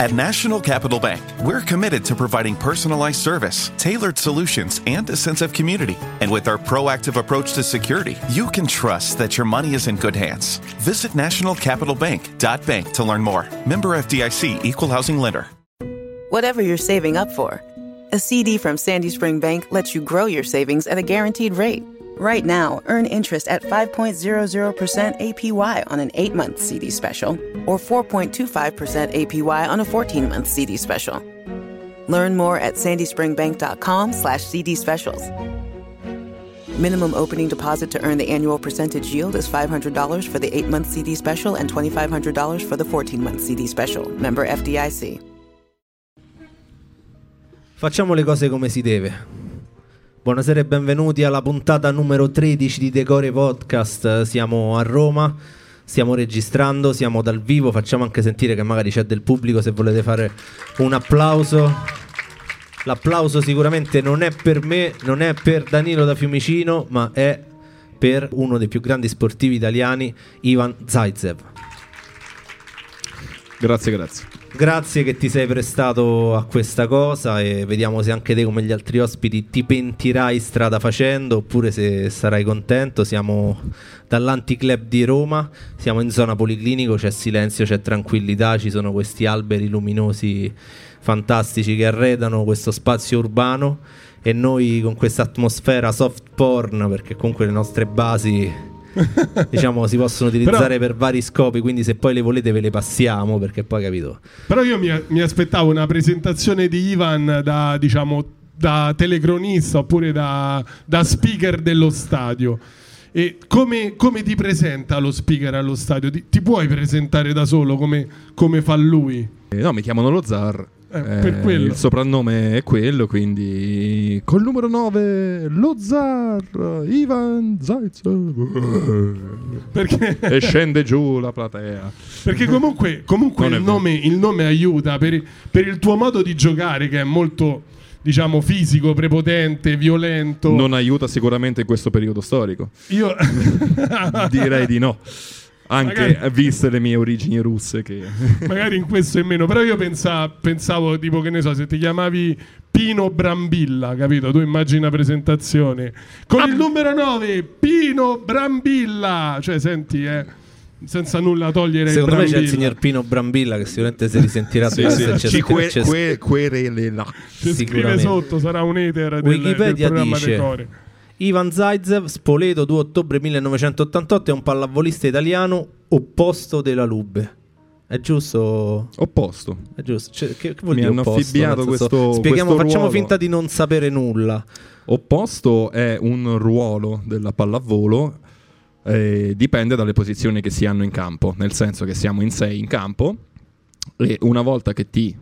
At National Capital Bank, we're committed to providing personalized service, tailored solutions, and a sense of community. And with our proactive approach to security, you can trust that your money is in good hands. Visit nationalcapitalbank.bank to learn more. Member FDIC Equal Housing Lender. Whatever you're saving up for, a CD from Sandy Spring Bank lets you grow your savings at a guaranteed rate. Right now, earn interest at 5.00% APY on an 8 month CD special or 4.25% APY on a 14 month CD special. Learn more at sandyspringbank.com slash CD specials. Minimum opening deposit to earn the annual percentage yield is $500 for the 8 month CD special and $2,500 for the 14 month CD special. Member FDIC. Facciamo le cose come si deve. Buonasera e benvenuti alla puntata numero 13 di Decore Podcast. Siamo a Roma, stiamo registrando, siamo dal vivo, facciamo anche sentire che magari c'è del pubblico se volete fare un applauso. L'applauso sicuramente non è per me, non è per Danilo da Fiumicino, ma è per uno dei più grandi sportivi italiani, Ivan Zaitsev. Grazie, grazie. Grazie che ti sei prestato a questa cosa e vediamo se anche te come gli altri ospiti ti pentirai strada facendo oppure se sarai contento. Siamo dall'Anticlub di Roma, siamo in zona policlinico, c'è silenzio, c'è tranquillità, ci sono questi alberi luminosi fantastici che arredano questo spazio urbano e noi con questa atmosfera soft porn perché comunque le nostre basi diciamo si possono utilizzare Però- per vari scopi quindi se poi le volete ve le passiamo perché poi capito Però io mi, mi aspettavo una presentazione di Ivan da, diciamo, da telecronista oppure da, da speaker dello stadio. E come, come ti presenta lo speaker allo stadio? Ti, ti puoi presentare da solo come, come fa lui? Eh, No, mi chiamano lo zar. Eh, per quello. Il soprannome è quello, quindi col numero 9 lo zar Ivan Zaitsev. Perché, e scende giù la platea. perché comunque, comunque il, nome, il nome aiuta per, per il tuo modo di giocare che è molto diciamo fisico, prepotente, violento. Non aiuta sicuramente in questo periodo storico. Io Direi di no. Anche Magari- viste le mie origini russe che Magari in questo è meno, però io pensa- pensavo, tipo, che ne so, se ti chiamavi Pino Brambilla, capito? Tu immagini una presentazione con Ah. il numero 9, Pino Brambilla, cioè senti, eh, senza nulla togliere secondo il me c'è il signor Pino Brambilla che sicuramente si risentirà Sì, sì, ci que- c'è- que- querele là. Ci scrive sotto, sarà un del, del Wikipedia programma dice. Ivan Zaitsev, Spoleto 2 ottobre 1988, è un pallavolista italiano opposto della Lube. È giusto? Opposto. È giusto. Cioè, che, che vuol Mi dire hanno opposto? affibbiato senso, questo- Spieghiamo, questo facciamo ruolo. finta di non sapere nulla. Opposto è un ruolo della pallavolo, eh, dipende dalle posizioni che si hanno in campo, nel senso che siamo in 6 in campo e una volta che ti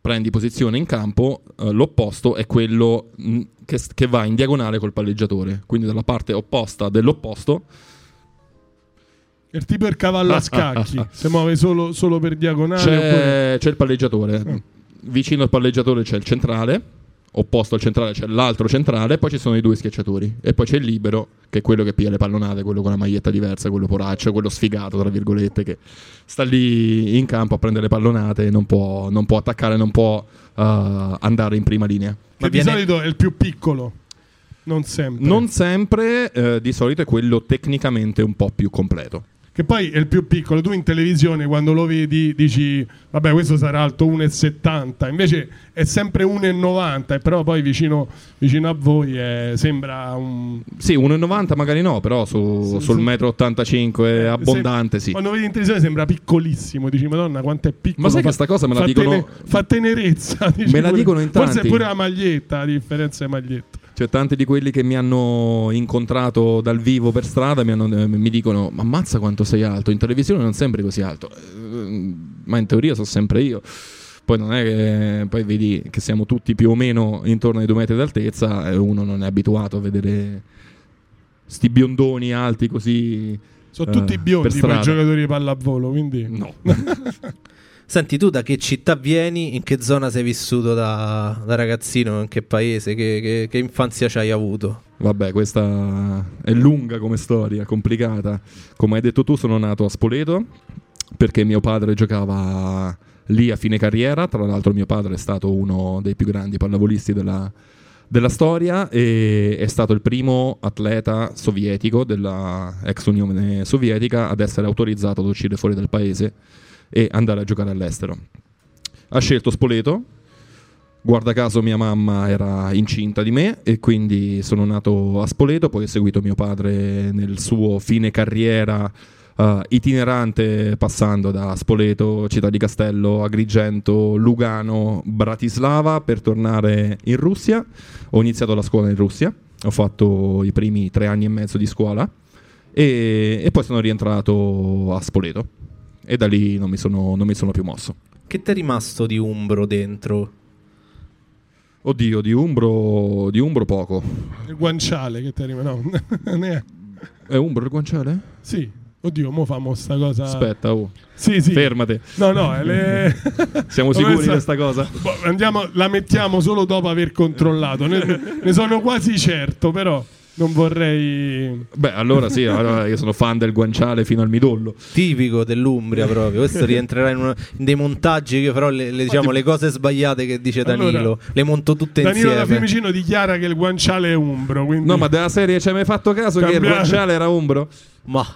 prendi posizione in campo, eh, l'opposto è quello mh, che, che va in diagonale col palleggiatore, quindi dalla parte opposta dell'opposto. Il tipo il cavallo a scacchi, si muove solo, solo per diagonale. oppure- C'è, c'è il palleggiatore, vicino al palleggiatore c'è il centrale, opposto al centrale c'è l'altro centrale, poi ci sono i due schiacciatori e poi c'è il libero, che è quello che piglia le pallonate, quello con la maglietta diversa, quello poraccio, quello sfigato, tra virgolette, che sta lì in campo a prendere le pallonate e non può, non può attaccare, non può eh, andare in prima linea. Che Ma di viene- solito è il più piccolo, non sempre. Non sempre, eh, di solito è quello tecnicamente un po' più completo. Che poi è il più piccolo. Tu in televisione quando lo vedi dici, vabbè, questo sarà alto 1,70. Invece è sempre 1,90. E però poi vicino, vicino a voi eh, sembra un. Sì, 1,90 magari no, però su- Su- sul su- metro 85 abbondante sì. Quando vedi in televisione sembra piccolissimo. Dici, Madonna, quanto è piccolo. Ma sai che Fa- sta cosa me la fa dicono- tene- fa tenerezza. dici Me la dicono in Forse tanti. pure la maglietta, a differenza di maglietta. Cioè, tanti di quelli che mi hanno incontrato dal vivo per strada mi, hanno- eh, mi dicono: Ma ammazza quanto sei alto, in televisione non sembri così alto. Eh, Ma in teoria sono sempre io. Poi non è che poi vedi che siamo tutti più o meno intorno ai due metri d'altezza e uno non è abituato a vedere sti biondoni alti così. Sono eh, tutti per biondi i strada. giocatori di pallavolo. Quindi. No. Senti, tu da che città vieni? In che zona sei vissuto da, da ragazzino? In che paese? Che, che- che infanzia ci hai avuto? Vabbè, questa è lunga come storia, complicata. Come hai detto tu, sono nato a Spoleto, perché mio padre giocava lì a fine carriera, tra l'altro mio padre è stato uno dei più grandi pallavolisti della, della storia e è stato il primo atleta sovietico della ex Unione Sovietica ad essere autorizzato ad uscire fuori dal paese e andare a giocare all'estero. Ha scelto Spoleto, guarda caso mia mamma era incinta di me e quindi sono nato a Spoleto, poi ho seguito mio padre nel suo fine carriera uh, itinerante passando da Spoleto, Città di Castello, Agrigento, Lugano, Bratislava per tornare in Russia. Ho iniziato la scuola in Russia, ho fatto i primi tre anni e mezzo di scuola e, e poi sono rientrato a Spoleto e da lì non mi sono, non mi sono più mosso. Che ti è rimasto di Umbro dentro? Oddio, di Umbro, di Umbro poco. Il guanciale che ti arriva, no? Ne È Umbro il guanciale? sì. Oddio, mo famo sta cosa. Aspetta, oh. Sì, sì. fermate. No, no, è le... Siamo sicuri di sta- questa cosa? Boh, andiamo, la mettiamo solo dopo aver controllato. Ne, ne sono quasi certo, però non vorrei. Beh, allora sì, allora io sono fan del guanciale fino al midollo. Tipico dell'Umbria proprio. Questo rientrerà in, una- in dei montaggi che però le, le- diciamo, le cose sbagliate che dice Allora, Danilo le monto tutte Danilo da insieme. Fiumicino dichiara che il guanciale è umbro. Quindi... No, ma della serie ci hai mai fatto caso che il Cambiare. guanciale era umbro? Ma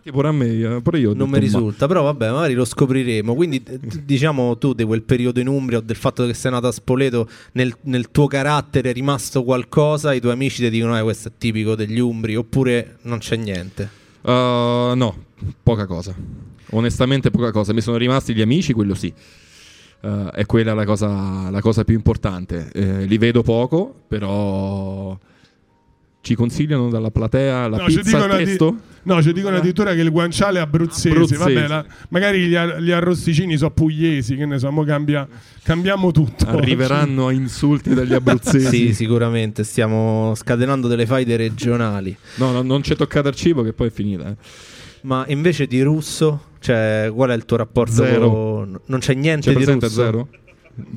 Infatti pure a me, eh, pure io non mi ma- risulta, però vabbè, magari lo scopriremo. Quindi diciamo tu di quel periodo in Umbria o del fatto che sei nato a Spoleto, nel, nel tuo carattere è rimasto qualcosa, i tuoi amici ti dicono eh, questo è tipico degli Umbri, oppure non c'è niente. Uh, no, poca cosa. Onestamente poca cosa. Mi sono rimasti gli amici, quello sì. Uh, è quella la cosa, la cosa più importante. Eh, li vedo poco, però ci consigliano dalla platea la No, ci pizza al dicono, addi- pesto. no, ci dicono addirittura che il guanciale è abruzzese. Abruzzese. Vabbè, la- magari gli, ar- gli arrosticini sono pugliesi, che ne so, mo cambia- cambiamo tutto. Arriveranno a insulti dagli abruzzesi. Sì, sicuramente stiamo scatenando delle faide regionali. No, no, non c'è toccato al cibo che poi è finita. eh. Ma invece di russo, cioè, qual è il tuo rapporto? Zero. con- Non c'è niente C'è di russo zero?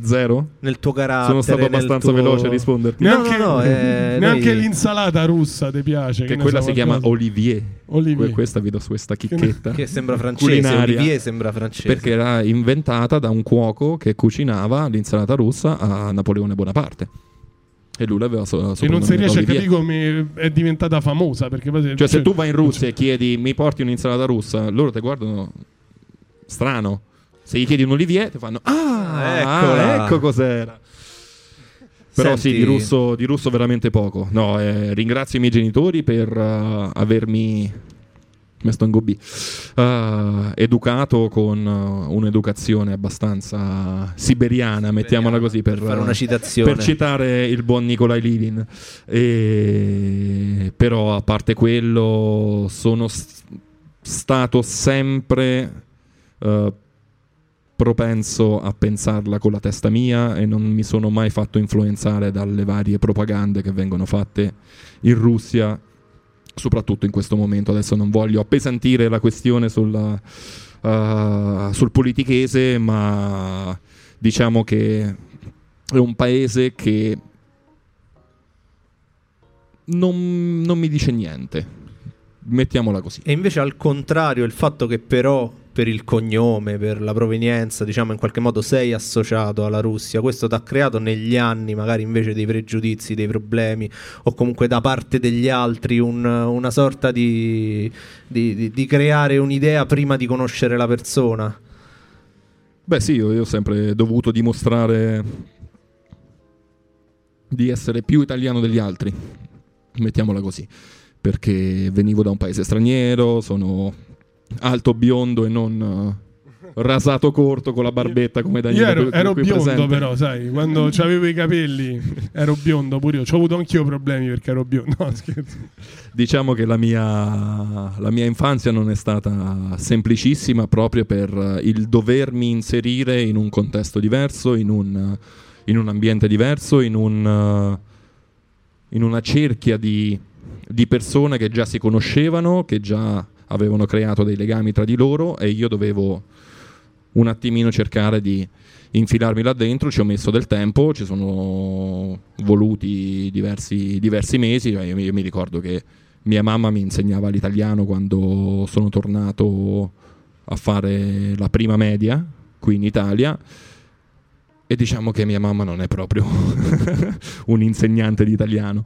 Zero? nel tuo carattere. Sono stato abbastanza tuo- veloce a risponderti. Neanche, No, no, no, eh, neanche noi- l'insalata russa ti piace. Che ne quella so, si chiama qualcosa. Olivier. Olivier. Que- Questa vi do su questa chicchetta. Che sembra francese. Culinaria. Olivier sembra francese. Perché era inventata da un cuoco che cucinava l'insalata russa a Napoleone Bonaparte. E lui l'aveva so- E non si riesce a capire come è diventata famosa. Perché Cioè, se tu vai in Russia e chiedi mi porti un'insalata russa, loro ti guardano strano. Se gli chiedi un Olivier, ti fanno Ah, eccola." ecco cos'era. Però Senti- sì, di russo, di russo veramente poco. No, eh, ringrazio i miei genitori per eh, avermi mi sto in gobbì, eh, educato con eh, un'educazione abbastanza siberiana, mettiamola così, per, per fare una citazione. per citare il buon Nikolai Livin. E- Però a parte quello sono s- stato sempre propenso a pensarla con la testa mia e non mi sono mai fatto influenzare dalle varie propagande che vengono fatte in Russia, soprattutto in questo momento. Adesso non voglio appesantire la questione sulla, eh, sul politichese, ma diciamo che è un paese che non, non mi dice niente. Mettiamola così. E invece al contrario, il fatto che però per il cognome, per la provenienza, diciamo in qualche modo sei associato alla Russia, questo ti ha creato negli anni magari invece dei pregiudizi, dei problemi o comunque da parte degli altri un- una sorta di, di- di- di creare un'idea prima di conoscere la persona. Beh sì, io, io ho sempre dovuto dimostrare di essere più italiano degli altri, mettiamola così, perché venivo da un paese straniero, sono alto biondo e non eh, rasato corto con la barbetta come Io Daniele ero, qui- ero qui biondo, presente. però, sai, quando avevo i capelli ero biondo pure io. Ci ho avuto anch'io problemi perché ero biondo. No, scherzo. Diciamo che la mia, la mia infanzia non è stata semplicissima proprio per eh, il dovermi inserire in un contesto diverso, in un, in un ambiente diverso, in, un, eh, in una cerchia di, di persone che già si conoscevano, che già avevano creato dei legami tra di loro e io dovevo un attimino cercare di infilarmi là dentro, ci ho messo del tempo, ci sono voluti diversi, diversi mesi, io, mi- io mi ricordo che mia mamma mi insegnava l'italiano quando sono tornato a fare la prima media qui in Italia e diciamo che mia mamma non è proprio un insegnante di italiano.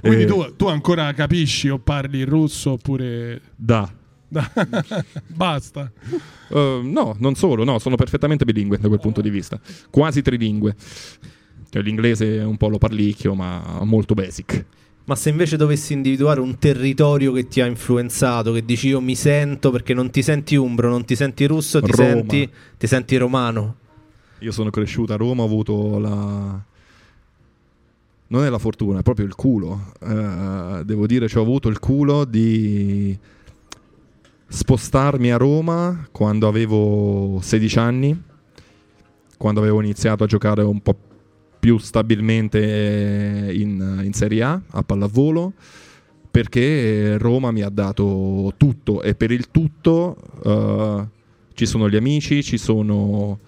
Quindi Eh, tu, tu ancora capisci o parli il russo oppure... Da. Basta. Eh, no, non solo, no, sono perfettamente bilingue da quel punto di vista. Quasi trilingue. Cioè, l'inglese è un po' lo parlicchio, ma molto basic. Ma se invece dovessi individuare un territorio che ti ha influenzato, che dici io mi sento perché non ti senti umbro, non ti senti russo, ti, senti, ti senti romano. Io sono cresciuto a Roma, ho avuto la... Non è la fortuna, è proprio il culo. Eh, devo dire, ci ho avuto il culo di spostarmi a Roma quando avevo 16 anni, quando avevo iniziato a giocare un po' più stabilmente in, in Serie A, a pallavolo, perché Roma mi ha dato tutto e per il tutto eh, ci sono gli amici, ci sono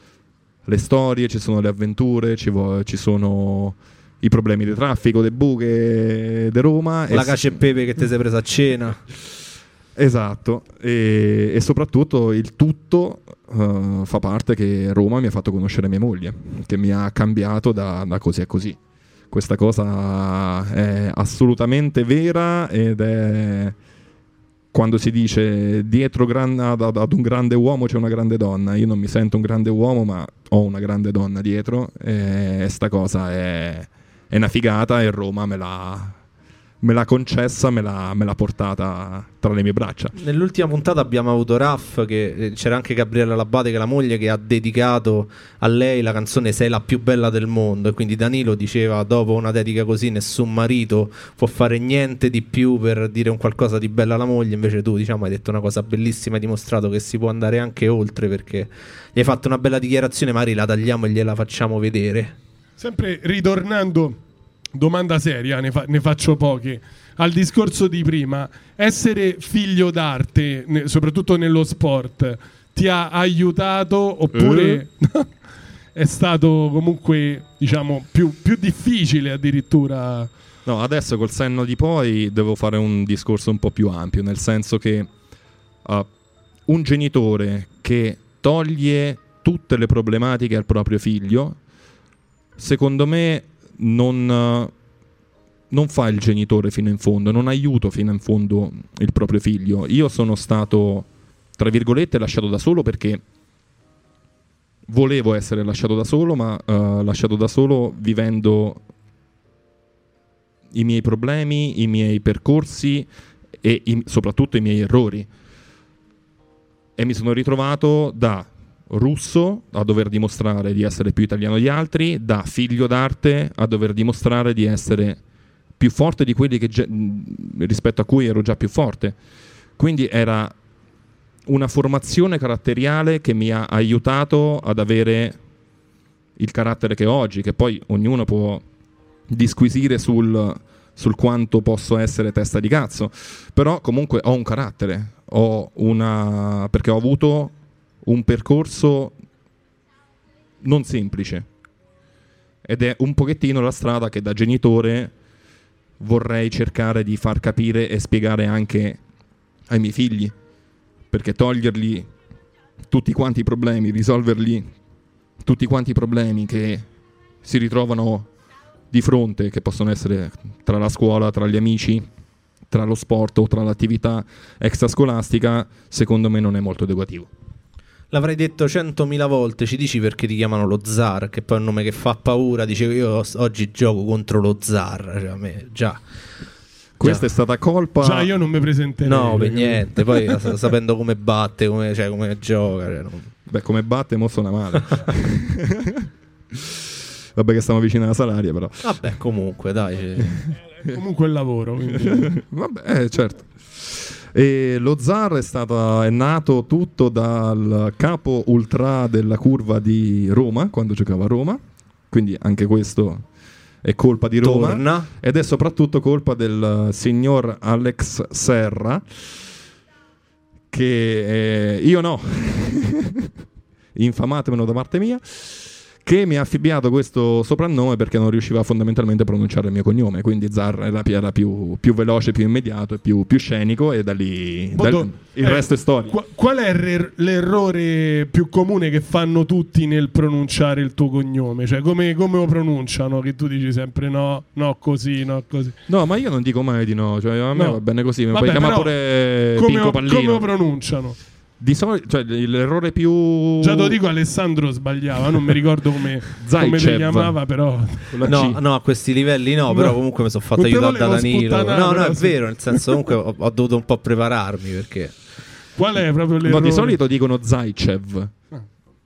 le storie, ci sono le avventure, ci, vo- ci sono i problemi di traffico, le buche di Roma. La e- cacio e pepe che ti sei presa a cena. Esatto, e, e soprattutto il tutto eh, fa parte che Roma mi ha fatto conoscere mia moglie, che mi ha cambiato da, da così a così. Questa cosa è assolutamente vera ed è quando si dice dietro gran- ad- ad un grande uomo c'è una grande donna. Io non mi sento un grande uomo, ma ho una grande donna dietro e sta cosa è, è una figata e Roma me l'ha, me l'ha concessa, me l'ha, me l'ha portata tra le mie braccia. Nell'ultima puntata abbiamo avuto Raff, che eh, c'era anche Gabriella Labate, che è la moglie, che ha dedicato a lei la canzone Sei la più bella del mondo. E quindi Danilo diceva: Dopo una dedica così, nessun marito può fare niente di più per dire un qualcosa di bello alla moglie. Invece tu, diciamo, hai detto una cosa bellissima, hai dimostrato che si può andare anche oltre perché gli hai fatto una bella dichiarazione. Magari la tagliamo e gliela facciamo vedere. Sempre ritornando, domanda seria, ne, fa- ne faccio poche. Al discorso di prima, essere figlio d'arte, ne- soprattutto nello sport, ti ha aiutato oppure è stato comunque, diciamo, più, più difficile addirittura? No, adesso col senno di poi devo fare un discorso un po' più ampio, nel senso che uh, un genitore che toglie tutte le problematiche al proprio figlio, secondo me non, non fa il genitore fino in fondo, non aiuta fino in fondo il proprio figlio. Io sono stato, tra virgolette, lasciato da solo perché volevo essere lasciato da solo, ma uh, lasciato da solo vivendo i miei problemi, i miei percorsi e i- soprattutto i miei errori. E mi sono ritrovato da russo a dover dimostrare di essere più italiano di altri, da figlio d'arte a dover dimostrare di essere più forte di quelli già- mh, rispetto a cui ero già più forte. Quindi era una formazione caratteriale che mi ha aiutato ad avere il carattere che ho oggi, che poi ognuno può disquisire sul, sul quanto posso essere testa di cazzo, però comunque ho un carattere, ho una perché ho avuto un percorso non semplice ed è un pochettino la strada che da genitore vorrei cercare di far capire e spiegare anche ai miei figli, perché togliergli tutti quanti i problemi, risolvergli tutti quanti i problemi che si ritrovano di fronte, che possono essere tra la scuola, tra gli amici, tra lo sport o tra l'attività extrascolastica, secondo me non è molto educativo. L'avrei detto centomila volte, ci dici perché ti chiamano lo zar, che poi è un nome che fa paura, dicevo io oggi gioco contro lo zar, cioè a me già. Questa è stata colpa. Già io non mi presenterei. No, per niente, poi sa- sapendo come batte, come, cioè, come gioca. cioè, non- Beh, come batte, mo suona male. Vabbè, che stiamo vicino alla salaria, però. Vabbè, comunque, dai. cioè, Comunque il lavoro. quindi- Vabbè, eh, certo. E lo zar è, stata, è nato tutto dal capo ultra della curva di Roma, quando giocava a Roma. Quindi anche questo è colpa di Roma. Torna. Ed è soprattutto colpa del signor Alex Serra, che eh, io no, infamatemelo da parte mia, che mi ha affibbiato questo soprannome perché non riusciva fondamentalmente a pronunciare il mio cognome, quindi Zar era, più, più, veloce, più immediato e più, più scenico e da lì da, il eh, resto è storia. Qu- qual è l'er- l'errore più comune che fanno tutti nel pronunciare il tuo cognome? Cioè come, come lo pronunciano? Che tu dici sempre no, no così, no così. No, ma io non dico mai di no, cioè a me No. va bene così, mi Vabbè, puoi chiamare pure Come, Pinco Pallino. come lo pronunciano? Di solito, cioè l'errore più Già te lo dico, Alessandro sbagliava, non mi ricordo come, come Zaicev. chiamava, però... No, no, a questi livelli no, No. però comunque mi sono fatto aiutare da Danilo. No, no, è sì. vero, nel senso comunque ho, ho dovuto un po' prepararmi perché... Qual è proprio No, l'errore? di solito dicono Zaicev.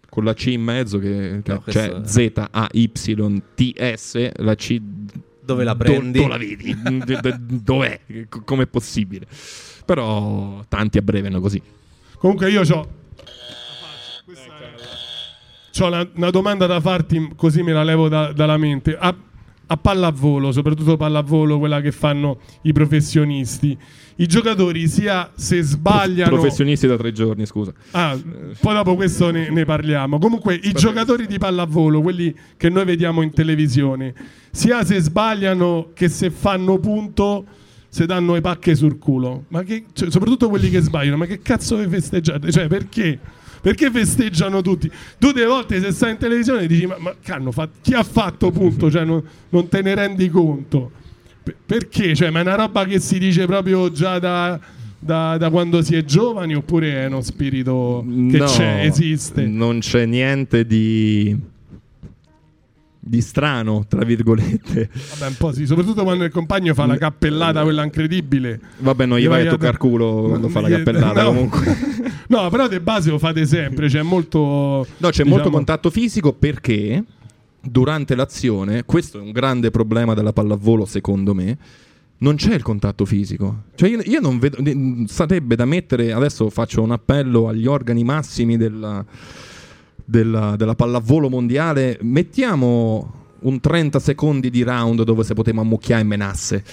Con la C in mezzo, che, che- No, cioè questo Z-A-Y-T-S, la C Dove la do- prendi? dove la vedi? Dov'è? Com'è possibile? Però tanti abbreviano così. Comunque io ho... Una, una domanda da farti, così me la levo da- dalla mente. A, a pallavolo, soprattutto pallavolo, quella che fanno i professionisti, i giocatori sia se sbagliano... Professionisti da tre giorni, scusa. Ah, poi dopo questo ne, ne parliamo. Comunque, i giocatori di pallavolo, quelli che noi vediamo in televisione, sia se sbagliano che se fanno punto, se danno le pacche sul culo. Ma che, cioè, soprattutto quelli che sbagliano, ma che cazzo vi festeggiate? Cioè, perché? Perché festeggiano tutti? Tu delle volte se stai in televisione dici, ma, ma che hanno fatto? chi ha fatto punto? Cioè, non, non te ne rendi conto. Per- perché? Cioè, ma è una roba che si dice proprio già da, da- da quando si è giovani oppure è uno spirito che No, c'è, esiste? Non c'è niente di di strano, tra virgolette. Vabbè, un po' sì, soprattutto quando il compagno fa la cappellata, quella incredibile. Vabbè, non gli vai a toccare culo quando fa la cappellata no. comunque. No, però de base lo fate sempre, c'è molto... No, c'è diciamo, molto contatto fisico perché durante l'azione, questo è un grande problema della pallavolo secondo me, non c'è il contatto fisico. Cioè io, io non vedo, sarebbe da mettere, adesso faccio un appello agli organi massimi della, della, della pallavolo mondiale, mettiamo un 30 secondi di round dove si poteva ammucchiare e menasse.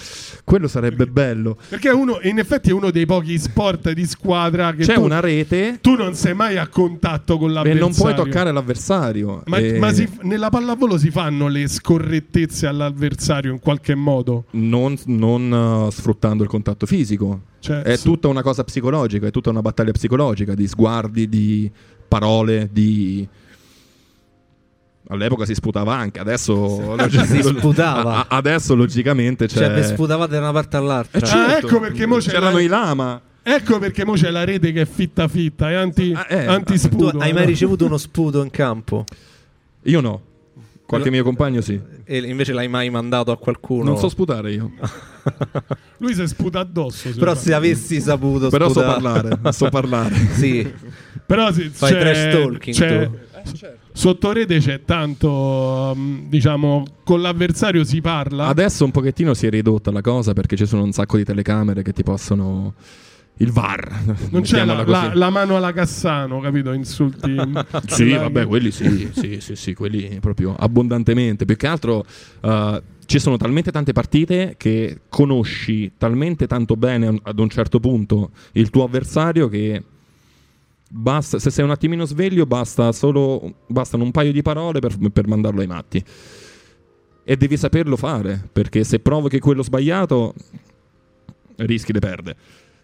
Quello sarebbe bello. Perché uno, in effetti è uno dei pochi sport di squadra che C'è tu, una rete tu non sei mai a contatto con e l'avversario. non puoi toccare l'avversario. Ma, E- ma si- nella pallavolo si fanno le scorrettezze all'avversario in qualche modo? non, non, uh, sfruttando il contatto fisico. Cioè, È tutta una cosa psicologica, è tutta una battaglia psicologica di sguardi, di parole, di... All'epoca si sputava anche, adesso... Si sputava. A- adesso logicamente c'è... Cioè, vi sputavate da una parte all'altra. Eh, certo. Ah, ecco perché mo c'erano la- i lama. Ecco perché mo c'è la rete che è fitta fitta, è anti, Ah, eh, antisputo. hai mai ricevuto uno sputo in campo? Io no. Qualche mio compagno sì. E invece l'hai mai mandato a qualcuno? Non so sputare io. Lui si sputa addosso. Però si se avessi saputo Però so sputare- parlare, so parlare. sì. Però sì, Fai c'è, trash talking c'è- tu. Sotto rete c'è tanto, mm, diciamo, con l'avversario si parla. Adesso un pochettino si è ridotta la cosa perché ci sono un sacco di telecamere che ti possono... Il VAR. non c'è la, la- la mano alla Cassano, capito? Insulti. Sì, vabbè, quelli sì, sì, sì, sì, quelli proprio abbondantemente. Più che altro eh, ci sono talmente tante partite che conosci talmente tanto bene ad un certo punto il tuo avversario che basta, se sei un attimino sveglio basta solo, bastano un paio di parole per, per mandarlo ai matti. E devi saperlo fare, perché se provochi quello sbagliato rischi di perdere.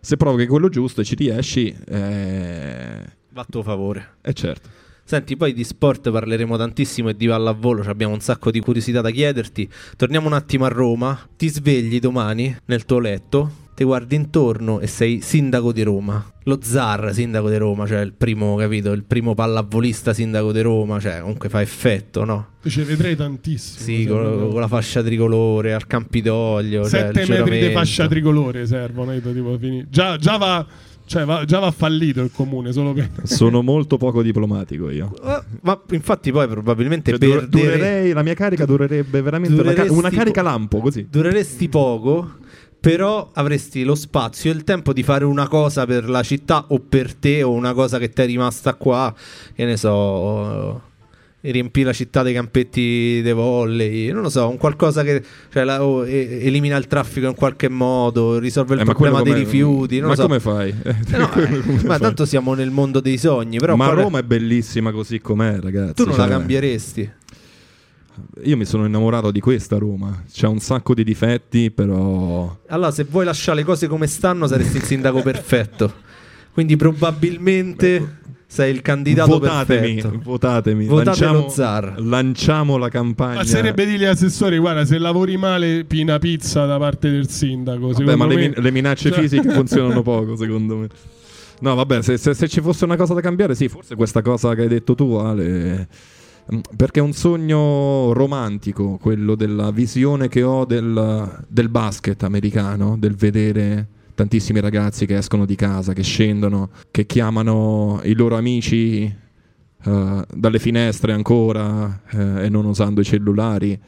Se provochi quello giusto e ci riesci, eh, Va a tuo favore. è certo. Senti, poi di sport parleremo tantissimo e di pallavolo, abbiamo un sacco di curiosità da chiederti. Torniamo un attimo a Roma. Ti svegli domani nel tuo letto, ti guardi intorno e sei sindaco di Roma. Lo zar sindaco di Roma, cioè il primo, capito, il primo pallavolista sindaco di Roma, cioè comunque fa effetto, no? Ci vedrei tantissimo. Sì, con, con la fascia tricolore al Campidoglio. cioè, Sette il metri di fascia tricolore servono. io tipo, Già, già va, cioè, va, già va fallito il comune, solo per... Sono molto poco diplomatico io. Eh, Ma infatti poi probabilmente Cioè, perdere- durerei- la mia carica durerebbe veramente una, ca- Dureresti una carica po- lampo così. dureresti poco, però avresti lo spazio e il tempo di fare una cosa per la città o per te o una cosa che ti è rimasta qua, che ne so, riempì la città dei campetti dei volley, non lo so, un qualcosa che cioè, la- o e- elimina il traffico in qualche modo, risolve il Eh, ma problema dei rifiuti, ma so. come fai? Eh, no, eh, Come ma fai? tanto siamo nel mondo dei sogni, però ma qual Roma è bellissima così com'è, ragazzi. tu non la cioè- cambieresti. Io mi sono innamorato di questa Roma. C'ha un sacco di difetti, però. Allora, se vuoi lasciare le cose come stanno, saresti il sindaco perfetto. Quindi probabilmente sei il candidato votatemi, perfetto. Votatemi, Votate lanciamo, zar. lanciamo la campagna. Basterebbe dirgli assessori, guarda, se lavori male, pina pizza da parte del sindaco. Vabbè, ma le, me- min- le minacce Cioè- fisiche funzionano poco, secondo me. No, vabbè, se, se- se ci fosse una cosa da cambiare, sì, forse questa cosa che hai detto tu, Ale. Mm, Perché è un sogno romantico, quello della visione che ho del, del basket americano, del vedere tantissimi ragazzi che escono di casa, che scendono, che chiamano i loro amici eh, dalle finestre ancora eh, e non usando i cellulari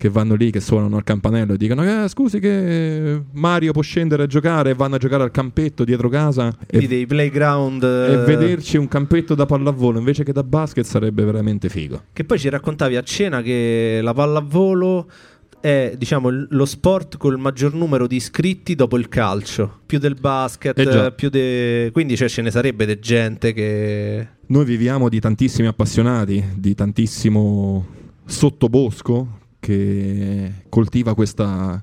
che vanno lì, che suonano al campanello e dicono eh, scusi che Mario può scendere a giocare e vanno a giocare al campetto dietro casa e, dei playground e eh, vederci un campetto da pallavolo invece che da basket sarebbe veramente figo. Che poi ci raccontavi a cena che la pallavolo è diciamo lo sport col maggior numero di iscritti dopo il calcio, più del basket, Eh più de... quindi cioè, ce ne sarebbe de gente che Noi viviamo di tantissimi appassionati, di tantissimo sottobosco che coltiva questa,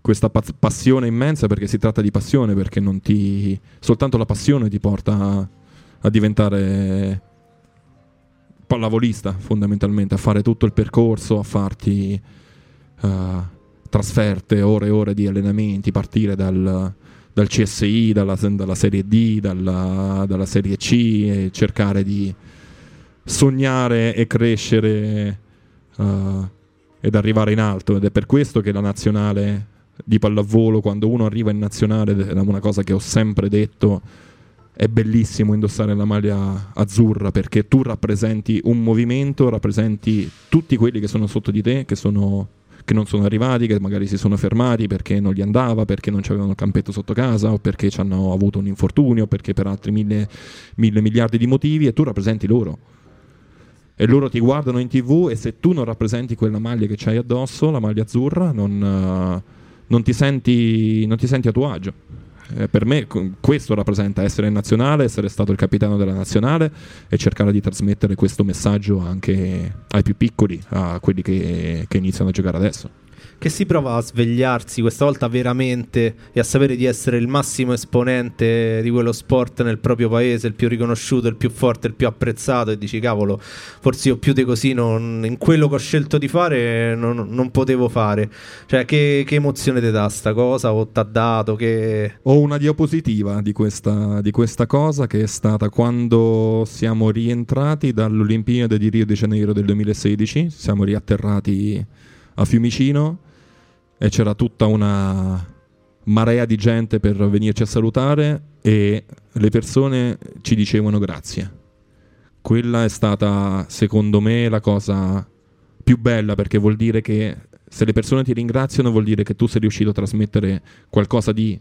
questa passione immensa perché si tratta di passione, perché non ti, soltanto la passione ti porta a diventare pallavolista fondamentalmente, a fare tutto il percorso, a farti eh, trasferte, ore e ore di allenamenti, partire dal, dal CSI, dalla, dalla Serie D, dalla, dalla Serie C e cercare di sognare e crescere eh, ed arrivare in alto ed è per questo che la nazionale di pallavolo quando uno arriva in nazionale è una cosa che ho sempre detto è bellissimo indossare la maglia azzurra perché tu rappresenti un movimento, rappresenti tutti quelli che sono sotto di te, che, sono, che non sono arrivati, che magari si sono fermati perché non gli andava, perché non avevano il campetto sotto casa o perché ci hanno avuto un infortunio, perché per altri mille, mille miliardi di motivi e tu rappresenti loro. E loro ti guardano in tv e se tu non rappresenti quella maglia che c'hai addosso, la maglia azzurra, non, eh, non ti, senti, non ti senti a tuo agio. Eh, per me questo rappresenta essere in nazionale, essere stato il capitano della nazionale e cercare di trasmettere questo messaggio anche ai più piccoli, a quelli che, che iniziano a giocare adesso. Che si prova a svegliarsi questa volta veramente e a sapere di essere il massimo esponente di quello sport nel proprio paese, il più riconosciuto, il più forte, il più apprezzato e dici cavolo, forse io più di così non- in quello che ho scelto di fare non, non potevo fare. Cioè che, che emozione ti dà sta cosa o t'ha dato che... Ho una diapositiva di questa, di questa cosa che è stata quando siamo rientrati dall'Olimpiade di Rio de Janeiro del 2016, siamo riatterrati a Fiumicino e c'era tutta una marea di gente per venirci a salutare e le persone ci dicevano grazie. Quella è stata, secondo me, la cosa più bella perché vuol dire che se le persone ti ringraziano vuol dire che tu sei riuscito a trasmettere qualcosa di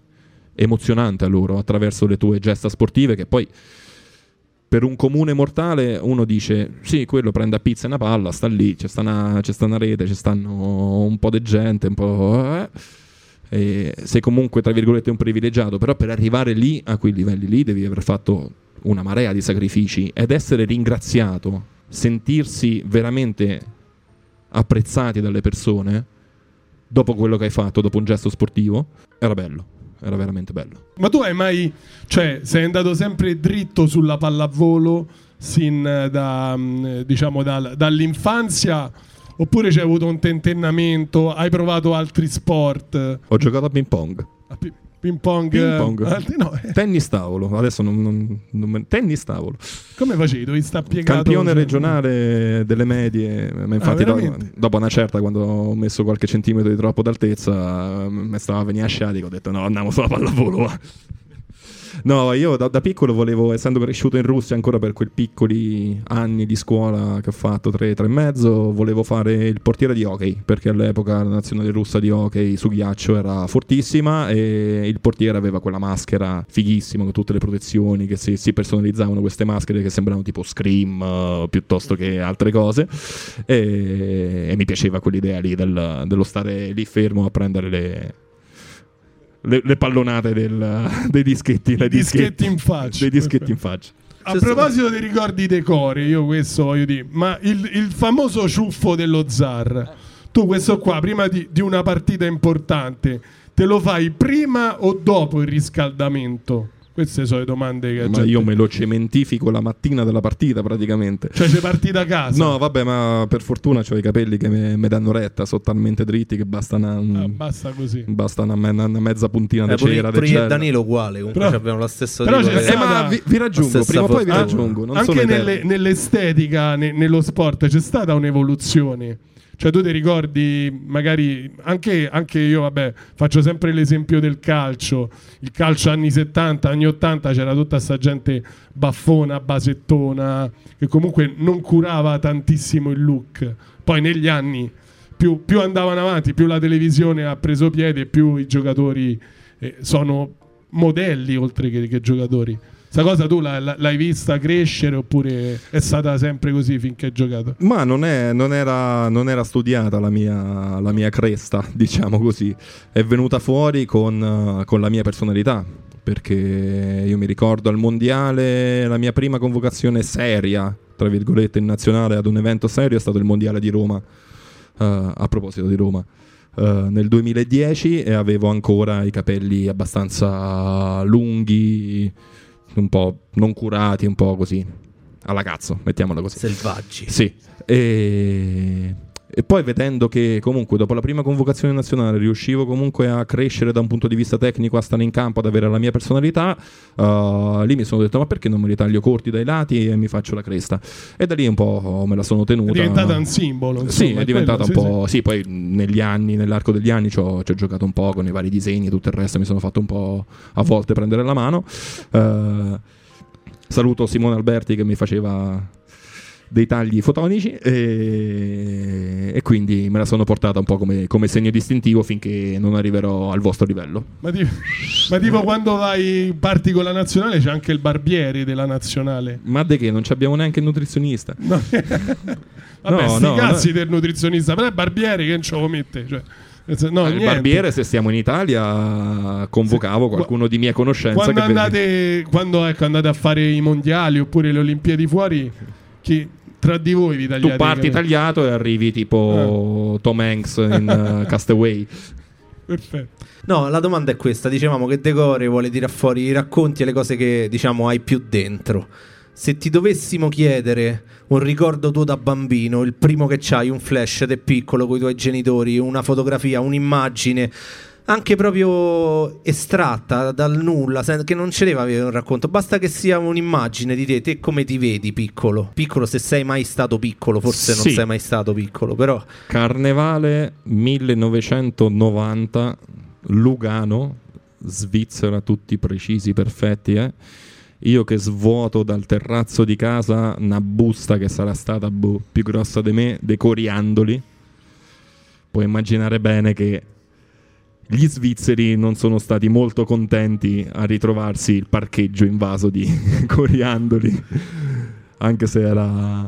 emozionante a loro attraverso le tue gesta sportive che poi per un comune mortale uno dice sì quello prende a pizza una palla sta lì c'è sta una, c'è sta una rete ci stanno un po' di gente un po' eh, e sei comunque tra virgolette un privilegiato però per arrivare lì a quei livelli lì devi aver fatto una marea di sacrifici ed essere ringraziato sentirsi veramente apprezzati dalle persone dopo quello che hai fatto dopo un gesto sportivo era bello era veramente bello Ma tu hai mai, cioè, sei andato sempre dritto sulla pallavolo sin da, mm, diciamo, dal- dall'infanzia? Oppure c'hai avuto un tentennamento? Hai provato altri sport? ho giocato a ping pong A pi- Ping pong? Ping eh, pong. altri- no, eh, Tennis tavolo, adesso non, non- non tennis tavolo. come facevi? Dovevi sta piegato? Campione regionale delle medie, ma infatti Ah, do- dopo una certa quando ho messo qualche centimetro di troppo d'altezza mi stava venire a sciatico, ho detto no andiamo sulla pallavolo va. No, io da, da piccolo volevo, essendo cresciuto in Russia ancora per quei piccoli anni di scuola che ho fatto, tre, tre e mezzo, volevo fare il portiere di hockey, perché all'epoca la nazionale russa di hockey su ghiaccio era fortissima e il portiere aveva quella maschera fighissima con tutte le protezioni che si, si personalizzavano queste maschere che sembravano tipo Scream eh, piuttosto che altre cose. E, e mi piaceva quell'idea lì del- dello stare lì fermo a prendere le, le, le pallonate del- dei dischetti, dei dischetti in faccia. dei dischetti in faccia. A proposito dei ricordi decori, io questo voglio dire, ma il, il famoso ciuffo dello zar, tu questo qua, prima di, di una partita importante, te lo fai prima o dopo il riscaldamento? Queste sono le domande che... la Ma gente- io me lo cementifico la mattina della partita praticamente. Cioè sei partita a casa? No, vabbè, ma per fortuna ho i capelli che mi danno retta, sono talmente dritti che basta una, Ah, basta così. basta una, me- una mezza puntina Eh, di cera. pure io e. Danilo uguale, comunque Però- abbiamo lo stesso però tipo c'è di- Eh, ma vi, vi raggiungo, stessa prima o poi vi raggiungo. Anche nelle- nell'estetica, ne- nello sport, c'è stata un'evoluzione. Cioè, tu ti ricordi, magari anche, anche io, vabbè, faccio sempre l'esempio del calcio. Il calcio anni 70, anni 80 c'era tutta sta gente baffona, basettona, che comunque non curava tantissimo il look. Poi negli anni, più, più andavano avanti, più la televisione ha preso piede, più i giocatori eh, sono modelli oltre che, che giocatori. Questa cosa tu l'hai vista crescere oppure è stata sempre così finché hai giocato? Ma non, è- non era, non era studiata la mia, la mia cresta, diciamo così. È venuta fuori con, con la mia personalità. Perché io mi ricordo al mondiale la mia prima convocazione seria, tra virgolette, in nazionale ad un evento serio è stato il mondiale di Roma. eh, a proposito di Roma. eh, nel 2010 e avevo ancora i capelli abbastanza lunghi, un po' non curati, un po' così. Alla cazzo, mettiamola così. selvaggi. Sì, e... e poi vedendo che comunque dopo la prima convocazione nazionale riuscivo comunque a crescere da un punto di vista tecnico, a stare in campo, ad avere la mia personalità, uh, lì mi sono detto ma perché non me li taglio corti dai lati e mi faccio la cresta? E da lì un po' me la sono tenuta. È diventata un simbolo. Sì, insomma, è diventata un quello, po'. Sì, poi negli anni, nell'arco degli anni, ci ho, ci ho giocato un po' con i vari disegni, tutto il resto mi sono fatto un po' a volte prendere la mano. Eh, saluto Simone Alberti che mi faceva dei tagli fotonici e, e quindi me la sono portata un po' come, come segno distintivo finché non arriverò al vostro livello. Ma, ti- ma tipo quando vai parti con la nazionale c'è anche il barbiere della nazionale. Ma de che non ci abbiamo neanche il nutrizionista? No. Vabbè, No, sti no, cazzi no. del nutrizionista, però è barbiere che non ce lo mette. Cioè, no, Eh, il barbiere, se stiamo in Italia, convocavo qualcuno di mia conoscenza. Quando andate, quando, ecco, andate a fare i mondiali oppure le Olimpiadi fuori, chi, tra di voi vi tagliate Tu parti tagliato e arrivi tipo Tom Hanks in uh, Castaway. Perfetto. No, la domanda è questa: dicevamo che Decore vuole tirare fuori i racconti e le cose che diciamo hai più dentro. Se ti dovessimo chiedere un ricordo tuo da bambino, il primo che c'hai, un flash del piccolo con i tuoi genitori, una fotografia, un'immagine, anche proprio estratta dal nulla, che non ce deve avere un racconto, basta che sia un'immagine di te, te come ti vedi piccolo. Piccolo se sei mai stato piccolo, forse non Sì. sei mai stato piccolo, però Carnevale 1990, Lugano, Svizzera, tutti precisi, perfetti. Eh? Io che svuoto dal terrazzo di casa una busta che sarà stata boh, più grossa di me, dei coriandoli. Puoi immaginare bene che gli svizzeri non sono stati molto contenti a ritrovarsi il parcheggio invaso di coriandoli, anche se era,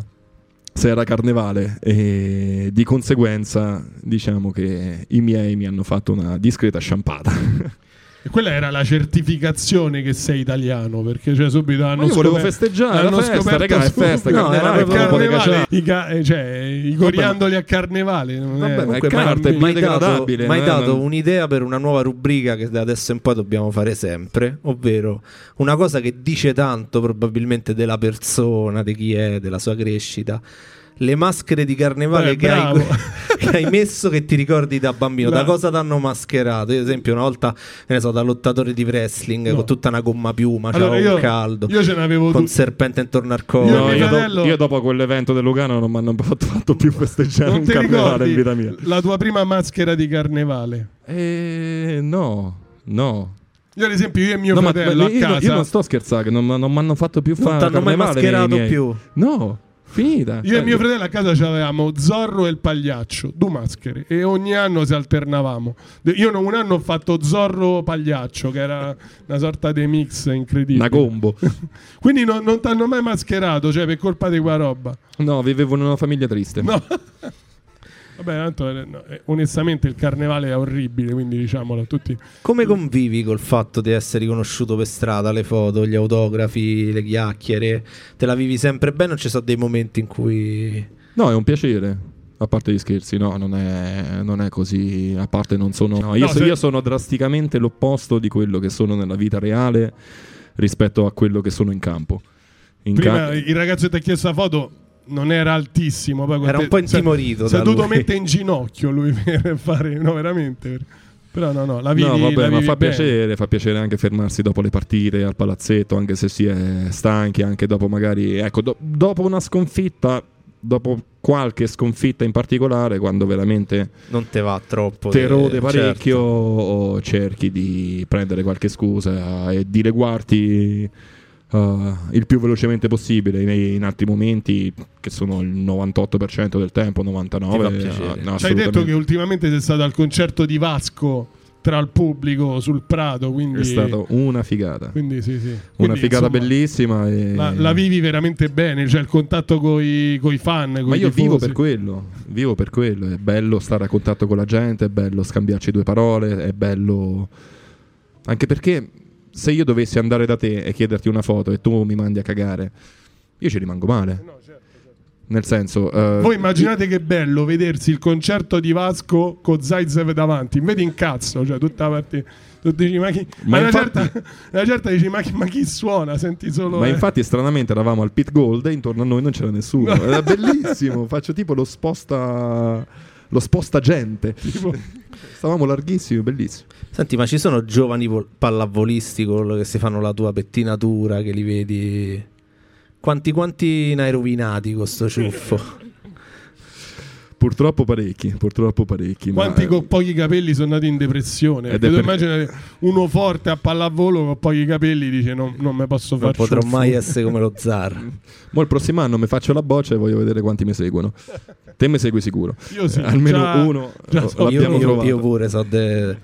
se era carnevale. E di conseguenza, diciamo che i miei mi hanno fatto una discreta sciampata. E quella era la certificazione che sei italiano, perché cioè subito hanno io volevo scoperto- festeggiare la hanno festa, scoperto raga, è festa, No, carnevale, carnevale, i, ca- eh, cioè, i coriandoli a carnevale. non Vabbè, ma è Comunque, carta, è mi hai dato, eh, dato non- un'idea per una nuova rubrica che da adesso in poi dobbiamo fare sempre, ovvero una cosa che dice tanto probabilmente della persona, di chi è, della sua crescita. Le maschere di carnevale Beh, che, hai, che hai messo che ti ricordi da bambino, La- da cosa ti hanno mascherato? Io, ad esempio, una volta, ne so, da lottatore di wrestling No. con tutta una gomma piuma, Allora, c'era io- un caldo, Io ce n'avevo con due. serpente intorno al Io collo. No, io, do- fratello- io dopo quell'evento del Lugano non mi hanno fatto, fatto più festeggiare Non un carnevale in vita mia. la tua prima maschera di carnevale? Eh, no, no. Io, ad esempio, io e mio No, ma- fratello ma a io, casa. io non sto scherzando, che non, non mi hanno fatto più non fare ti hanno mai mascherato più. No, finita. Io e mio fratello a casa avevamo Zorro e il pagliaccio, due maschere, e ogni anno si alternavamo. Io un anno ho fatto Zorro pagliaccio, che era una sorta di mix incredibile. Una combo. Quindi non, non ti hanno mai mascherato, cioè per colpa di qua roba. No, vivevo in una famiglia triste. No. Vabbè, tanto, eh, no, eh, onestamente il carnevale è orribile, quindi diciamolo a tutti. Come convivi col fatto di essere riconosciuto per strada, le foto, gli autografi, le chiacchiere? Te la vivi sempre bene o ci sono dei momenti in cui... No, è un piacere. A parte gli scherzi, no, non è, non è così. A parte non sono. No, io, No, so- se- io sono drasticamente l'opposto di quello che sono nella vita reale rispetto a quello che sono in campo. In Prima ca- il ragazzo ti ha chiesto la foto non era altissimo. Poi Era un po' intimorito Si è dovuto mettere in ginocchio lui per fare. No, veramente. Però no, no, la vivi, no, vabbè, la ma fa bene. piacere, fa piacere anche fermarsi dopo le partite al palazzetto, anche se si è stanchi, anche dopo magari, ecco, do- dopo una sconfitta, dopo qualche sconfitta in particolare, quando veramente Non te va troppo. te de- rode parecchio certo. o cerchi di prendere qualche scusa e dileguarti uh, il più velocemente possibile in, in altri momenti che sono il 98% del tempo, 99%. Ti fa piacere. eh, no, Ci hai detto che ultimamente sei stato al concerto di Vasco tra il pubblico sul Prato, quindi... è stata una figata. quindi sì, sì. Una Quindi, figata insomma, bellissima. E... La, la vivi veramente bene, cioè il contatto con i fan. Ma coi io vivo tifosi. per quello, vivo per quello. È bello stare a contatto con la gente, è bello scambiarci due parole, è bello. Anche perché se io dovessi andare da te e chiederti una foto e tu mi mandi a cagare, io ci rimango male. No, certo. Nel senso. eh, Voi immaginate che bello vedersi il concerto di Vasco con Zaitsev davanti, vedi in cazzo, cioè tutta la parte. Tu dici, ma chi, Ma ma una, infatti- certa, una certa dici, ma chi, ma chi suona? Senti solo. Ma eh. infatti, stranamente, eravamo al pit gold e intorno a noi non c'era nessuno. Era bellissimo. Faccio tipo lo sposta. Lo sposta gente. Tipo- Stavamo larghissimi, bellissimo. Senti, ma ci sono giovani vol- pallavolisti che si fanno la tua pettinatura, che li vedi... Quanti, quanti ne hai rovinati con sto ciuffo? Purtroppo parecchi, purtroppo parecchi. ma, Quanti eh, con pochi capelli sono andati in depressione? Ed tu immagini uno forte a pallavolo con pochi capelli dice no, non mi posso Non fare potrò mai essere come lo zar. Mo il prossimo anno mi faccio la boccia e voglio vedere quanti mi seguono. Te mi segui sicuro. Io sì, Almeno già- uno già so- l'abbiamo Io, io- io pure so de-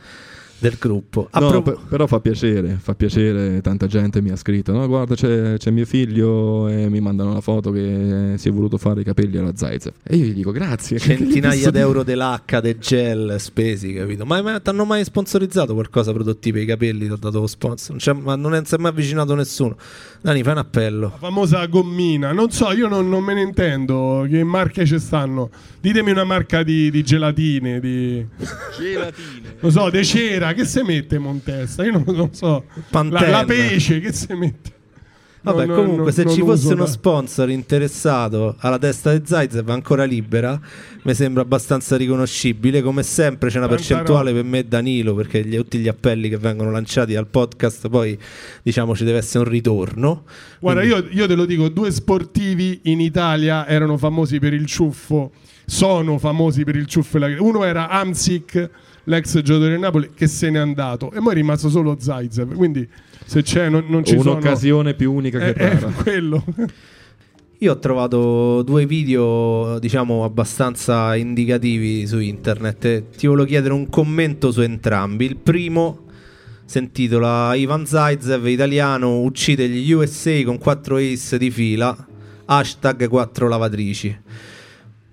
del gruppo. No, pro- per- però fa piacere, fa piacere, tanta gente mi ha scritto, no guarda c'è, c'è mio figlio e mi mandano la foto che si è voluto fare i capelli alla Zaitsev. E io gli dico grazie. Centinaia posso dire? d'euro dell'H, del gel spesi, capito? Ma, ma ti hanno mai sponsorizzato qualcosa produttivi per i capelli? Ti ho dato lo sponsor. Non c'è- ma non si è mai avvicinato nessuno. Dani, fai un appello. La famosa gommina, non so, io non, non me ne intendo che marche ci stanno. Ditemi una marca di, di gelatine, di non so, de cera, che si mette Montesta? Io non, non so. La, la pesce, che si mette? Vabbè, No, comunque, no, se ci fosse uso, uno sponsor interessato alla testa di Zaitsev ancora libera, mi sembra abbastanza riconoscibile. Come sempre, c'è una percentuale per me Danilo, perché gli- tutti gli appelli che vengono lanciati al podcast, poi diciamo ci deve essere un ritorno. Guarda, Quindi- io, io te lo dico, due sportivi in Italia erano famosi per il ciuffo, sono famosi per il ciuffo. Uno era Amsic, l'ex giocatore del Napoli, che se n'è andato, e poi è rimasto solo Zaitsev. Quindi se c'è, non, non ci sono... Un'occasione più unica che È, è rara. quello. Io ho trovato due video, diciamo, abbastanza indicativi su internet. e Ti volevo chiedere un commento su entrambi. Il primo si intitola Ivan Zaitsev, italiano, uccide gli USA con 4 ace di fila. Hashtag 4 lavatrici.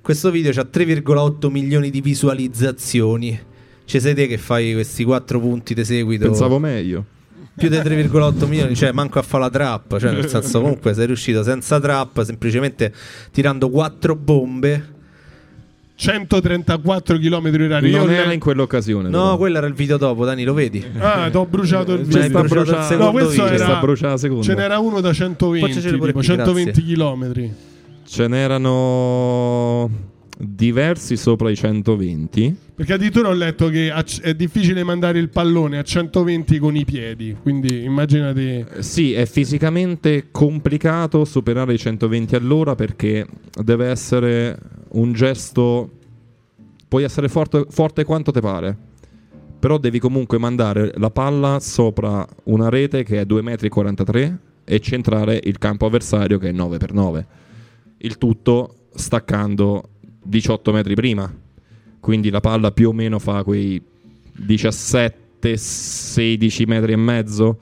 Questo video ha 3,8 milioni di visualizzazioni. Ci sei te che fai questi 4 punti di seguito? Pensavo meglio. Più di 3,8 milioni, cioè manco a fare la trap, cioè nel senso comunque sei riuscito senza trap, semplicemente tirando quattro bombe. 134 km orari. Non ne- era in quell'occasione. No, però. quello era il video dopo, Dani, lo vedi? Ah, ti ho bruciato il video. bruciato il No, questo video. era... Sta bruciando la seconda. Ce n'era uno da 120, Facecelo pure tipo qui, 120 km. Ce n'erano diversi sopra i 120. Perché addirittura ho letto che è difficile mandare il pallone a 120 con i piedi. Quindi immaginati. Eh, Sì, è fisicamente complicato superare i 120 all'ora perché deve essere un gesto. Puoi essere forte, forte quanto te pare, però devi comunque mandare la palla sopra una rete che è 2,43 m e centrare il campo avversario che è 9x9. Il tutto staccando 18 metri prima. Quindi la palla più o meno fa quei 17-16 metri e mezzo.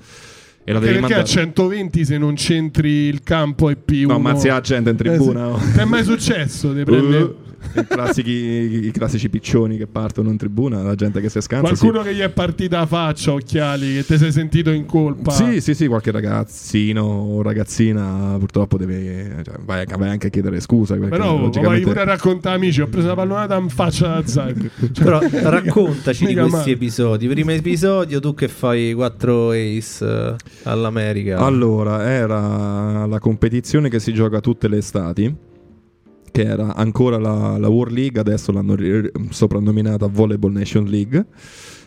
E la devi perché a mandare. 120 se non centri il campo è più. No, uno... ammazzi la gente in tribuna, Eh, oh. sì. Ti è mai successo di prendere Uh. I, classici, I classici piccioni che partono in tribuna, la gente che si scansa. Qualcuno sì. che gli è partita a faccia, occhiali, che ti sei sentito in colpa. Sì, sì, sì, qualche ragazzino o ragazzina purtroppo deve. Cioè, vai, vai, anche a chiedere scusa. Però logicamente... vai pure a raccontare, amici. Ho preso la pallonata in faccia da Zaid. Però raccontaci di questi male. episodi. Primo episodio, tu che fai 4 ace eh, all'America. Allora, era la competizione che si gioca tutte le estati, che era ancora la, la World League, adesso l'hanno ri- soprannominata Volleyball Nation League,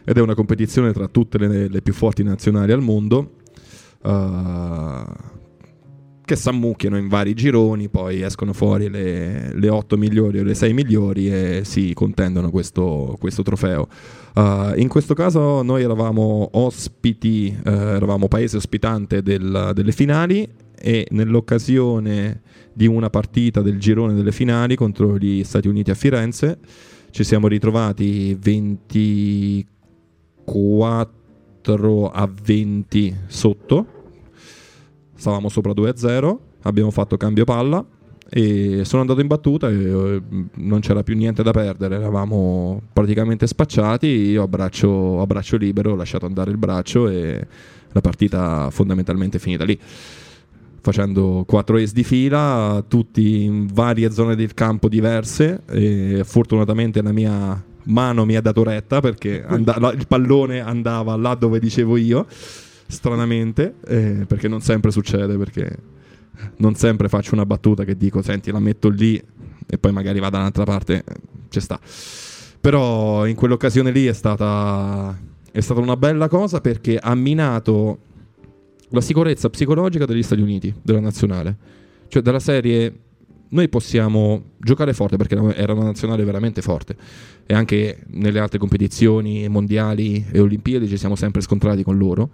ed è una competizione tra tutte le, le più forti nazionali al mondo. eh, che s'ammucchiano in vari gironi, poi escono fuori le, le 8 migliori o le 6 migliori e si contendono questo, questo trofeo. Uh, in questo caso noi eravamo ospiti, eh, eravamo paese ospitante del- delle finali e nell'occasione di una partita del girone delle finali contro gli Stati Uniti a Firenze ci siamo ritrovati 24 a 20 sotto, stavamo sopra 2-0, abbiamo fatto cambio palla e sono andato in battuta e eh, non c'era più niente da perdere, eravamo praticamente spacciati, io a braccio, a braccio libero ho lasciato andare il braccio e la partita fondamentalmente è finita lì. Facendo 4 ace di fila, tutti in varie zone del campo diverse. E fortunatamente la mia mano mi ha dato retta perché and- la- il pallone andava là dove dicevo io stranamente, eh, perché non sempre succede, perché non sempre faccio una battuta che dico, senti, la metto lì e poi magari va da un'altra parte, ci sta. Però in quell'occasione lì è stata, è stata una bella cosa perché ha minato la sicurezza psicologica degli Stati Uniti, della nazionale. Cioè, della serie, noi possiamo giocare forte perché era una nazionale veramente forte e anche nelle altre competizioni mondiali e olimpiadi ci siamo sempre scontrati con loro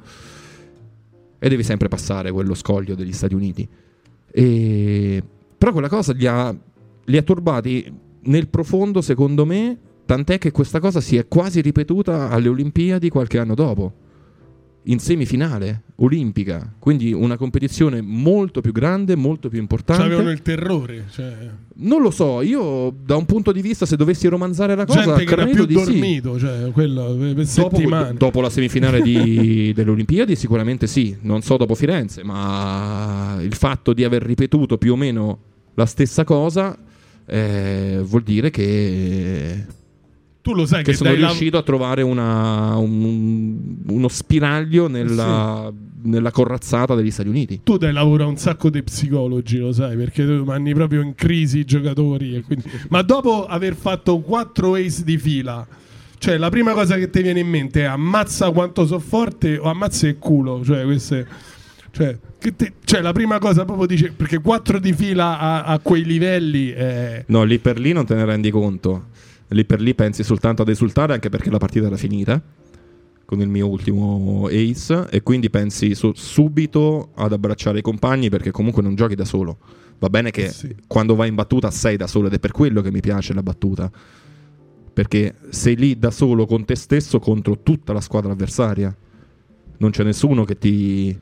e devi sempre passare quello scoglio degli Stati Uniti. E... Però quella cosa li ha, li ha turbati nel profondo, secondo me, tant'è che questa cosa si è quasi ripetuta alle Olimpiadi qualche anno dopo, in semifinale olimpica, quindi una competizione molto più grande, molto più importante. Avevano il terrore. Cioè, Non lo so, io da un punto di vista, se dovessi romanzare la cosa, gente che era credo più di sì. dormito, cioè, quello, per Dopo, dopo la semifinale di- delle Olimpiadi sicuramente sì, non so dopo Firenze, ma il fatto di aver ripetuto più o meno la stessa cosa eh, vuol dire che, tu lo sai che che, sono dai la- riuscito a trovare una- un- uno spiraglio nella, nella corazzata degli Stati Uniti. tu dai lavoro a un sacco di psicologi, lo sai, perché tu mandi proprio in crisi i giocatori. e quindi- Ma dopo aver fatto 4 ace di fila, cioè la prima cosa che ti viene in mente è ammazza quanto so forte o ammazza il culo. Cioè, queste. Cioè, te- cioè, la prima cosa proprio dice perché 4 di fila a, a quei livelli è. No, lì per lì non te ne rendi conto. Lì per lì pensi soltanto ad esultare, anche perché la partita era finita con il mio ultimo ace. E quindi pensi su- subito ad abbracciare i compagni, perché comunque non giochi da solo. Va bene che sì. quando vai in battuta sei da solo, ed è per quello che mi piace la battuta. Perché sei lì da solo con te stesso contro tutta la squadra avversaria. Non c'è nessuno che ti.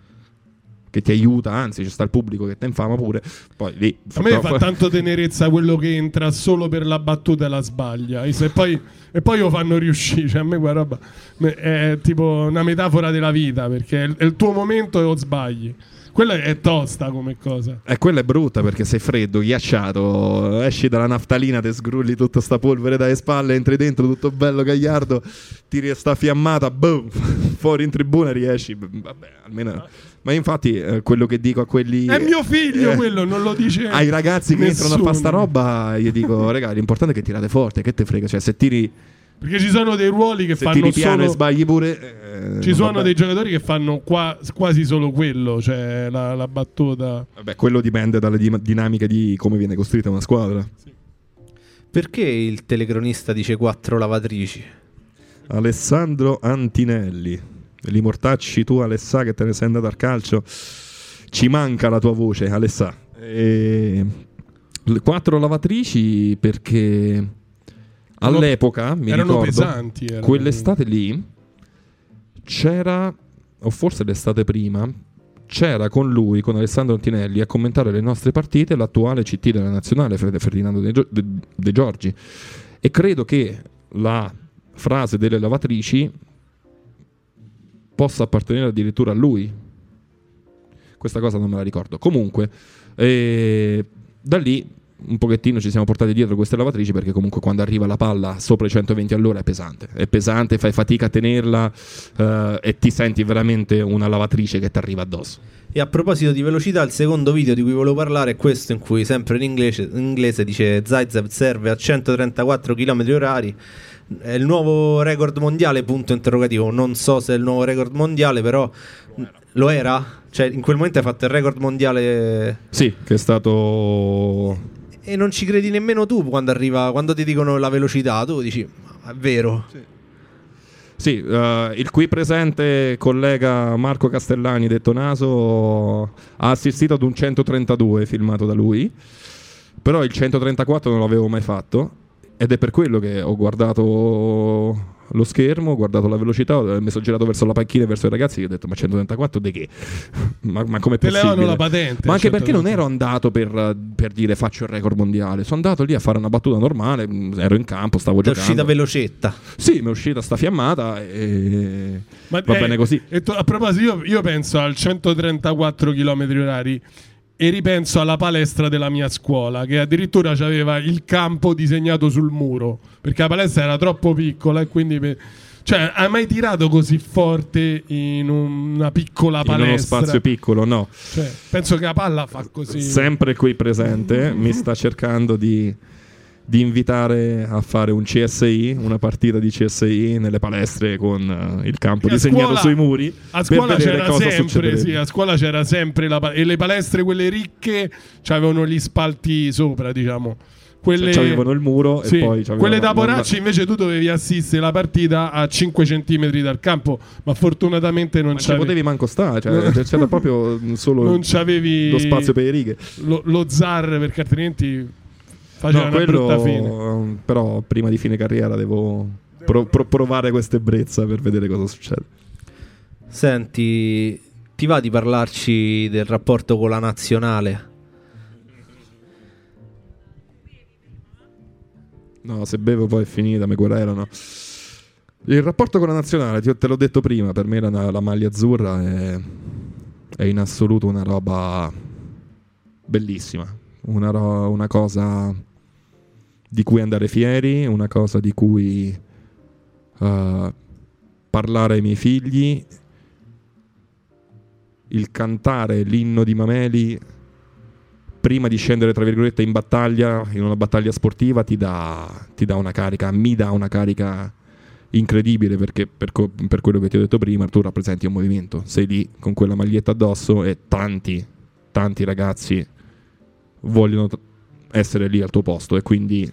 Che ti aiuta, anzi, c'è sta il pubblico che ti infama pure. Poi lì A me fa tanto tenerezza quello che entra solo per la battuta e la sbaglia. E, se poi, e poi lo fanno riuscire. Cioè, a me quella roba è tipo una metafora della vita perché è il, è il tuo momento e lo sbagli. Quella è tosta come cosa. E quella è brutta perché sei freddo, ghiacciato, esci dalla naftalina, ti sgrulli tutta sta polvere dalle spalle, entri dentro tutto bello gagliardo, tiri sta fiammata, boom, fuori in tribuna riesci. Vabbè, almeno... Ma infatti eh, quello che dico a quelli... È mio figlio eh, quello, non lo dice. Ai ragazzi che entrano a fare sta roba, io dico, raga, l'importante è che tirate forte, che te frega, cioè se tiri, Perché ci sono dei ruoli che se fanno tiri piano e solo. sbagli pure... eh, Ci sono va dei giocatori che fanno qua- quasi solo quello, cioè la, la battuta. Vabbè, quello dipende dalle di- dinamiche di come viene costruita una squadra. Perché il telecronista dice 4 lavatrici? Alessandro Antinelli. Li mortacci tu, Alessà, che te ne sei andato al calcio. Ci manca la tua voce, Alessà. E... Quattro lavatrici perché all'epoca, mi erano ricordo, pesanti. erano- quell'estate lì c'era, o forse l'estate prima, c'era con lui, con Alessandro Antinelli, a commentare le nostre partite l'attuale CT della nazionale, Ferdinando De, Gio- De, De Giorgi. E credo che la frase delle lavatrici possa appartenere addirittura a lui. Questa cosa non me la ricordo. Comunque, eh, da lì un pochettino ci siamo portati dietro queste lavatrici perché comunque quando arriva la palla sopra i 120 all'ora è pesante, è pesante, fai fatica a tenerla eh, e ti senti veramente una lavatrice che ti arriva addosso. E a proposito di velocità, il secondo video di cui volevo parlare è questo in cui sempre in inglese, in inglese dice Zaitsev serve a 134 km orari. È il nuovo record mondiale, punto interrogativo. Non so se è il nuovo record mondiale, però lo era? Cioè, in quel momento hai fatto il record mondiale Sì, che è stato e non ci credi nemmeno tu quando arriva, quando ti dicono la velocità, tu dici, "Ma è vero. Sì, eh, il qui presente collega Marco Castellani, detto Naso, ha assistito ad un 132 filmato da lui, però il 134 non l'avevo mai fatto ed è per quello che ho guardato lo schermo, ho guardato la velocità, mi sono girato verso la panchina e verso i ragazzi e ho detto ma 134 di che? ma, ma come possibile? la patente. Ma anche perché non 134. ero andato per, per dire faccio il record mondiale, sono andato lì a fare una battuta normale, ero in campo, stavo Ti è giocando. uscita velocetta. Sì, mi è uscita sta fiammata e Ma, va eh, bene così. e to- a proposito, io, io penso al 134 km orari e ripenso alla palestra della mia scuola, che addirittura aveva il campo disegnato sul muro, perché la palestra era troppo piccola e quindi... pe- Cioè, hai mai tirato così forte in una piccola In palestra? uno spazio piccolo, no. Cioè, penso che la palla fa così. Sempre qui presente mi sta cercando di, di invitare a fare un CSI, una partita di CSI nelle palestre con eh, il campo a disegnato scuola- sui muri. A scuola c'era sempre, sì, a scuola c'era sempre la pa- e le palestre quelle ricche avevano gli spalti sopra, diciamo. Quelle, Cioè, c'avevano il muro e Sì, poi c'avevano- quelle da Poracci invece tu dovevi assistere la partita a 5 cm dal campo, ma fortunatamente non Ma ci c'avevi, potevi manco stare, cioè, c'era proprio solo lo spazio per le righe. lo, lo zar perché altrimenti faceva No, una brutta fine. quello, però prima di fine carriera devo pro- pro- provare questa ebbrezza per vedere cosa succede. Senti, ti va di parlarci del rapporto con la nazionale? No, se bevo poi è finita, mi querelano. Il rapporto con la nazionale, ti- te l'ho detto prima, per me la, la maglia azzurra è, è in assoluto una roba bellissima, una, ro- una cosa di cui andare fieri, una cosa di cui eh, parlare ai miei figli, il cantare l'inno di Mameli prima di scendere tra virgolette in battaglia, in una battaglia sportiva, ti dà, ti dà una carica, mi dà una carica incredibile perché per, co- per quello che ti ho detto prima tu rappresenti un movimento, sei lì con quella maglietta addosso e tanti, tanti ragazzi vogliono t- essere lì al tuo posto e quindi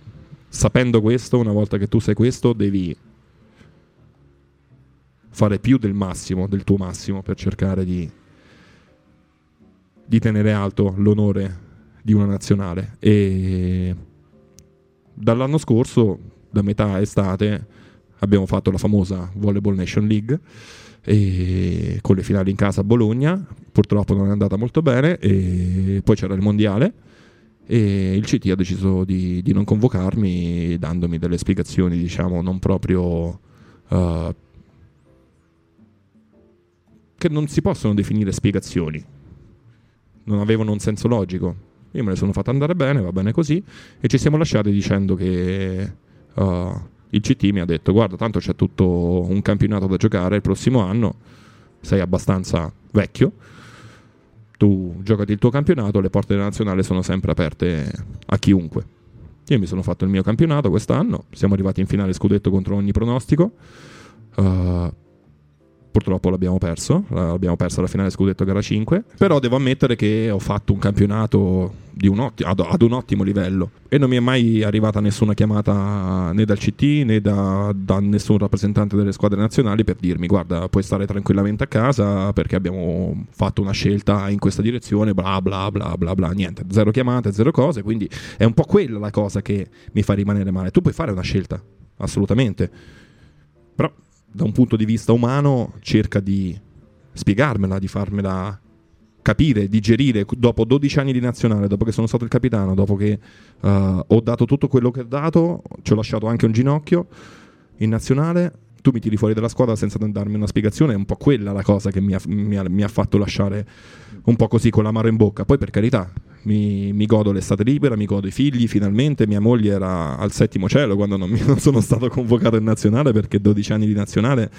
sapendo questo, una volta che tu sai questo, devi fare più del massimo, del tuo massimo per cercare di, di tenere alto l'onore di una nazionale. E dall'anno scorso, da metà estate, abbiamo fatto la famosa Volleyball Nation League con le finali in casa a Bologna, purtroppo non è andata molto bene e poi c'era il mondiale e il CT ha deciso di, di non convocarmi dandomi delle spiegazioni diciamo non proprio eh, che non si possono definire spiegazioni. Non avevano un senso logico. Io me ne sono fatto andare bene va bene così e ci siamo lasciati dicendo che eh, il CT mi ha detto guarda tanto c'è tutto un campionato da giocare il prossimo anno sei abbastanza vecchio tu giocati il tuo campionato, le porte della nazionale sono sempre aperte a chiunque. Io mi sono fatto il mio campionato quest'anno, siamo arrivati in finale scudetto contro ogni pronostico. Uh, purtroppo l'abbiamo perso, abbiamo perso la finale scudetto gara 5, però devo ammettere che ho fatto un campionato un otti- ad, ad un ottimo livello. E non mi è mai arrivata nessuna chiamata né dal CT né da, da nessun rappresentante delle squadre nazionali per dirmi guarda puoi stare tranquillamente a casa perché abbiamo fatto una scelta in questa direzione, bla bla bla bla bla, niente, zero chiamate, zero cose, quindi è un po' quella la cosa che mi fa rimanere male. Tu puoi fare una scelta, assolutamente, però da un punto di vista umano cerca di spiegarmela, di farmela capire, digerire dopo 12 anni di nazionale, dopo che sono stato il capitano, dopo che uh, ho dato tutto quello che ho dato, ci ho lasciato anche un ginocchio in nazionale. Tu mi tiri fuori dalla squadra senza darmi una spiegazione, è un po' quella la cosa che mi ha, mi ha, mi ha fatto lasciare un po' così con l'amaro in bocca. Poi per carità, mi, mi, godo l'estate libera, mi godo i figli, finalmente mia moglie era al settimo cielo quando non, mi, non sono stato convocato in nazionale perché 12 anni di nazionale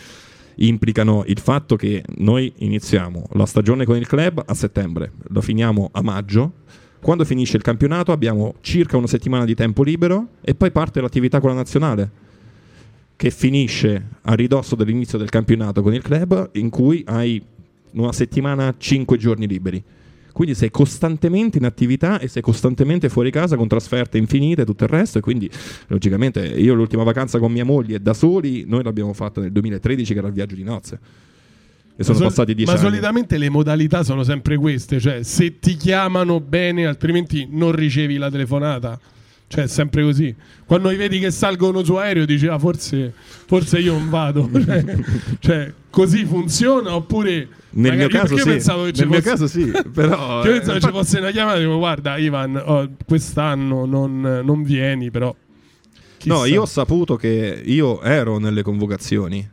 implicano il fatto che noi iniziamo la stagione con il club a settembre, lo finiamo a maggio, quando finisce il campionato abbiamo circa una settimana di tempo libero e poi parte l'attività con la nazionale che finisce a ridosso dell'inizio del campionato con il club in cui hai una settimana, cinque giorni liberi. Quindi sei costantemente in attività e sei costantemente fuori casa con trasferte infinite e tutto il resto. E quindi, logicamente, io l'ultima vacanza con mia moglie da soli, noi l'abbiamo fatta nel 2013, che era il viaggio di nozze. E sono ma passati dieci ma anni. Ma solitamente le modalità sono sempre queste, cioè se ti chiamano bene, altrimenti non ricevi la telefonata. Cioè, è sempre così. Quando vedi che salgono su aereo, dici, ah, forse, forse io non vado. cioè, così funziona oppure nel mio caso sì. Pensavo che Nel mio fosse... caso sì, però... io pensavo che ci fosse una chiamata dico, guarda Ivan, oh, quest'anno non, non, vieni, però... Chissà. No, io ho saputo che io ero nelle convocazioni.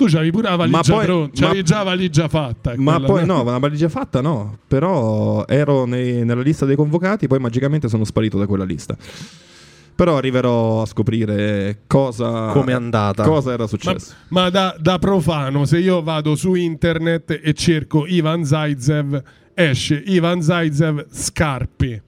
Tu c'avevi pure la valigia poi, pronta, c'avevi ma, già la valigia fatta. Ma poi no, la valigia fatta no, però ero nei, nella lista dei convocati, poi magicamente sono sparito da quella lista. Però arriverò a scoprire cosa, Come è andata. cosa era successo. Ma, ma da, da, profano, se io vado su internet e cerco Ivan Zaitsev, esce Ivan Zaitsev scarpe.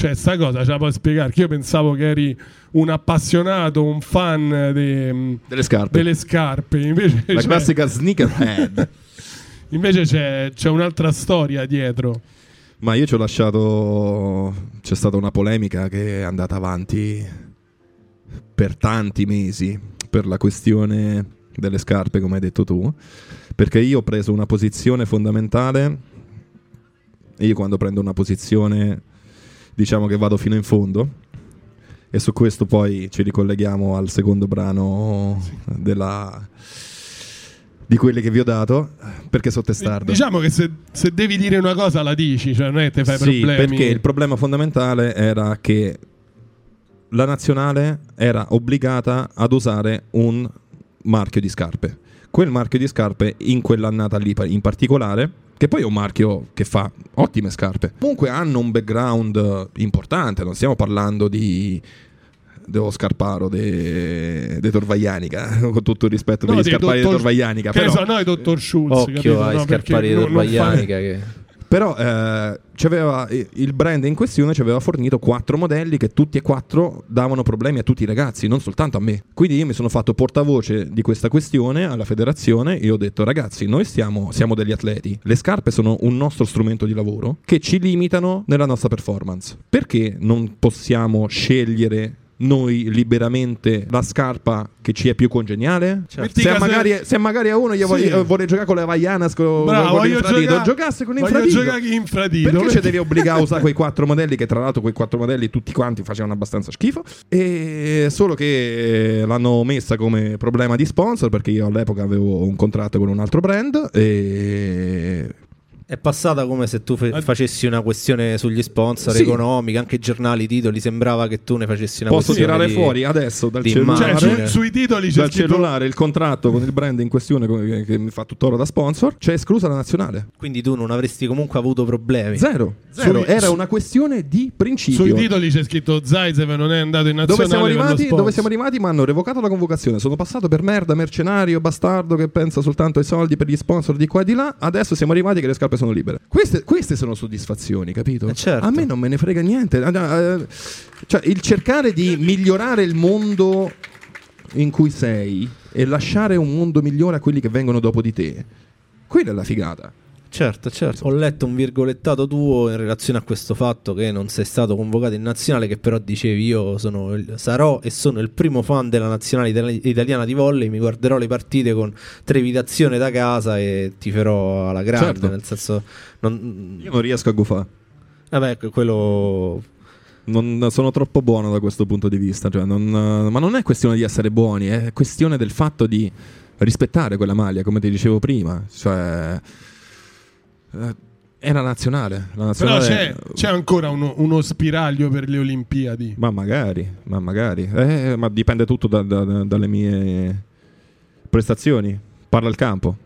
Cioè, sta cosa ce la puoi spiegare? Che io pensavo che eri un appassionato, un fan de, delle scarpe. Delle scarpe. Invece La classica sneakerhead. Invece c'è, c'è un'altra storia dietro. Ma io ci ho lasciato. C'è stata una polemica che è andata avanti per tanti mesi per la questione delle scarpe, come hai detto tu. Perché io ho preso una posizione fondamentale. E io quando prendo una posizione, diciamo che vado fino in fondo. E su questo poi ci ricolleghiamo al secondo brano della di quelle che vi ho dato perché sono testardo. Diciamo che se, se, devi dire una cosa la dici, cioè non è che te fai sì, problemi. perché il problema fondamentale era che la nazionale era obbligata ad usare un marchio di scarpe. Quel marchio di scarpe in quell'annata lì in particolare che poi è un marchio che fa ottime scarpe. Comunque hanno un background importante, non stiamo parlando di dello Scarparo de, de Torvaianica con tutto il rispetto no, per gli Scarpari dottor, di Torvaianica però, so, noi dottor Schulz occhio capito? ai no, Scarpari di Torvaianica che... però eh, il brand in questione ci aveva fornito quattro modelli che tutti e quattro davano problemi a tutti i ragazzi, non soltanto a me. Quindi io mi sono fatto portavoce di questa questione alla federazione e ho detto ragazzi, noi stiamo, siamo degli atleti, le scarpe sono un nostro strumento di lavoro che ci limitano nella nostra performance. Perché non possiamo scegliere noi liberamente la scarpa che ci è più congeniale? Certo. Se, magari, se, magari, a uno gli sì. vuole, vuole, giocare con le Havaianas con, Bravo, con l'infradito, gioca- giocasse con l'infradito. giocare infradito. Perché ci devi obbligare a usare quei quattro modelli che tra l'altro quei quattro modelli tutti quanti facevano abbastanza schifo e solo che l'hanno messa come problema di sponsor perché io all'epoca avevo un contratto con un altro brand e è passata come se tu fe- facessi una questione sugli sponsor sì. economica, anche giornali, titoli. Sembrava che tu ne facessi una Posso questione. Posso tirare di, fuori adesso dal cellulare, cioè, su, sui titoli c'è dal cellulare il contratto con il brand in questione che, che mi fa tuttora da sponsor. C'è esclusa la nazionale. Quindi tu non avresti comunque avuto problemi. Zero. Zero. Era su, una questione di principio. Sui titoli c'è scritto Zaisev non è andato in nazionale. Dove siamo arrivati? Dove siamo arrivati? Mi hanno revocato la convocazione. Sono passato per merda, mercenario, bastardo che pensa soltanto ai soldi per gli sponsor di qua e di là. Adesso siamo arrivati che le scarpe sono libere. Queste queste, sono soddisfazioni, capito? Eh certo. A me non me ne frega niente. Eh, eh, cioè, il cercare di migliorare il mondo in cui sei e lasciare un mondo migliore a quelli che vengono dopo di te, quella è la figata. Certo, certo. Ho letto un virgolettato tuo in relazione a questo fatto che non sei stato convocato in nazionale, che però dicevi io sono, sarò e sono il primo fan della nazionale italiana di volley, mi guarderò le partite con trepitazione da casa e ti farò alla grande, certo. nel senso... Non... Io non riesco a gufare. Vabbè, quello... Non sono troppo buono da questo punto di vista, cioè non, ma non è questione di essere buoni, è questione del fatto di rispettare quella maglia, come ti dicevo prima, cioè È la nazionale. La Però nazionale c'è, c'è ancora uno, uno spiraglio per le Olimpiadi. Ma magari, ma magari. Eh, ma dipende tutto da- da- dalle mie prestazioni. Parla il campo.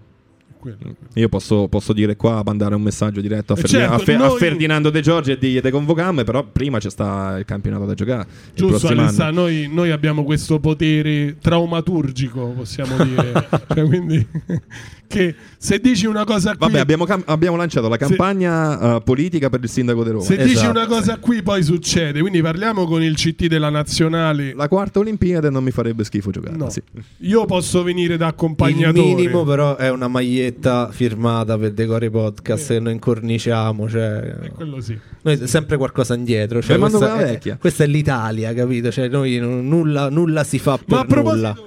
Quello. Io posso, posso dire qua, mandare un messaggio diretto a, Eh, Ferdi- certo, a Fe- a noi- Ferdinando De Giorgi e dirgli te convocamme, però prima c'è sta il campionato da giocare. il Giusto, Alessà, noi, noi abbiamo questo potere traumaturgico, possiamo dire. Cioè, quindi, che se dici una cosa qui, Vabbè, abbiamo, cam- abbiamo lanciato la campagna eh, politica per il sindaco di Roma. se dici Esatto. una cosa qui poi succede. Quindi parliamo con il CT della nazionale. La quarta Olimpiade non mi farebbe schifo giocare. No. sì. Io posso venire da Il accompagnatore. minimo però è una maglietta firmata per Decore Podcast che noi incorniciamo, cioè... Quello sì. Noi sempre qualcosa indietro, cioè questa, è, questa è l'Italia, capito? Cioè noi nulla, nulla si fa per Ma a proposito, nulla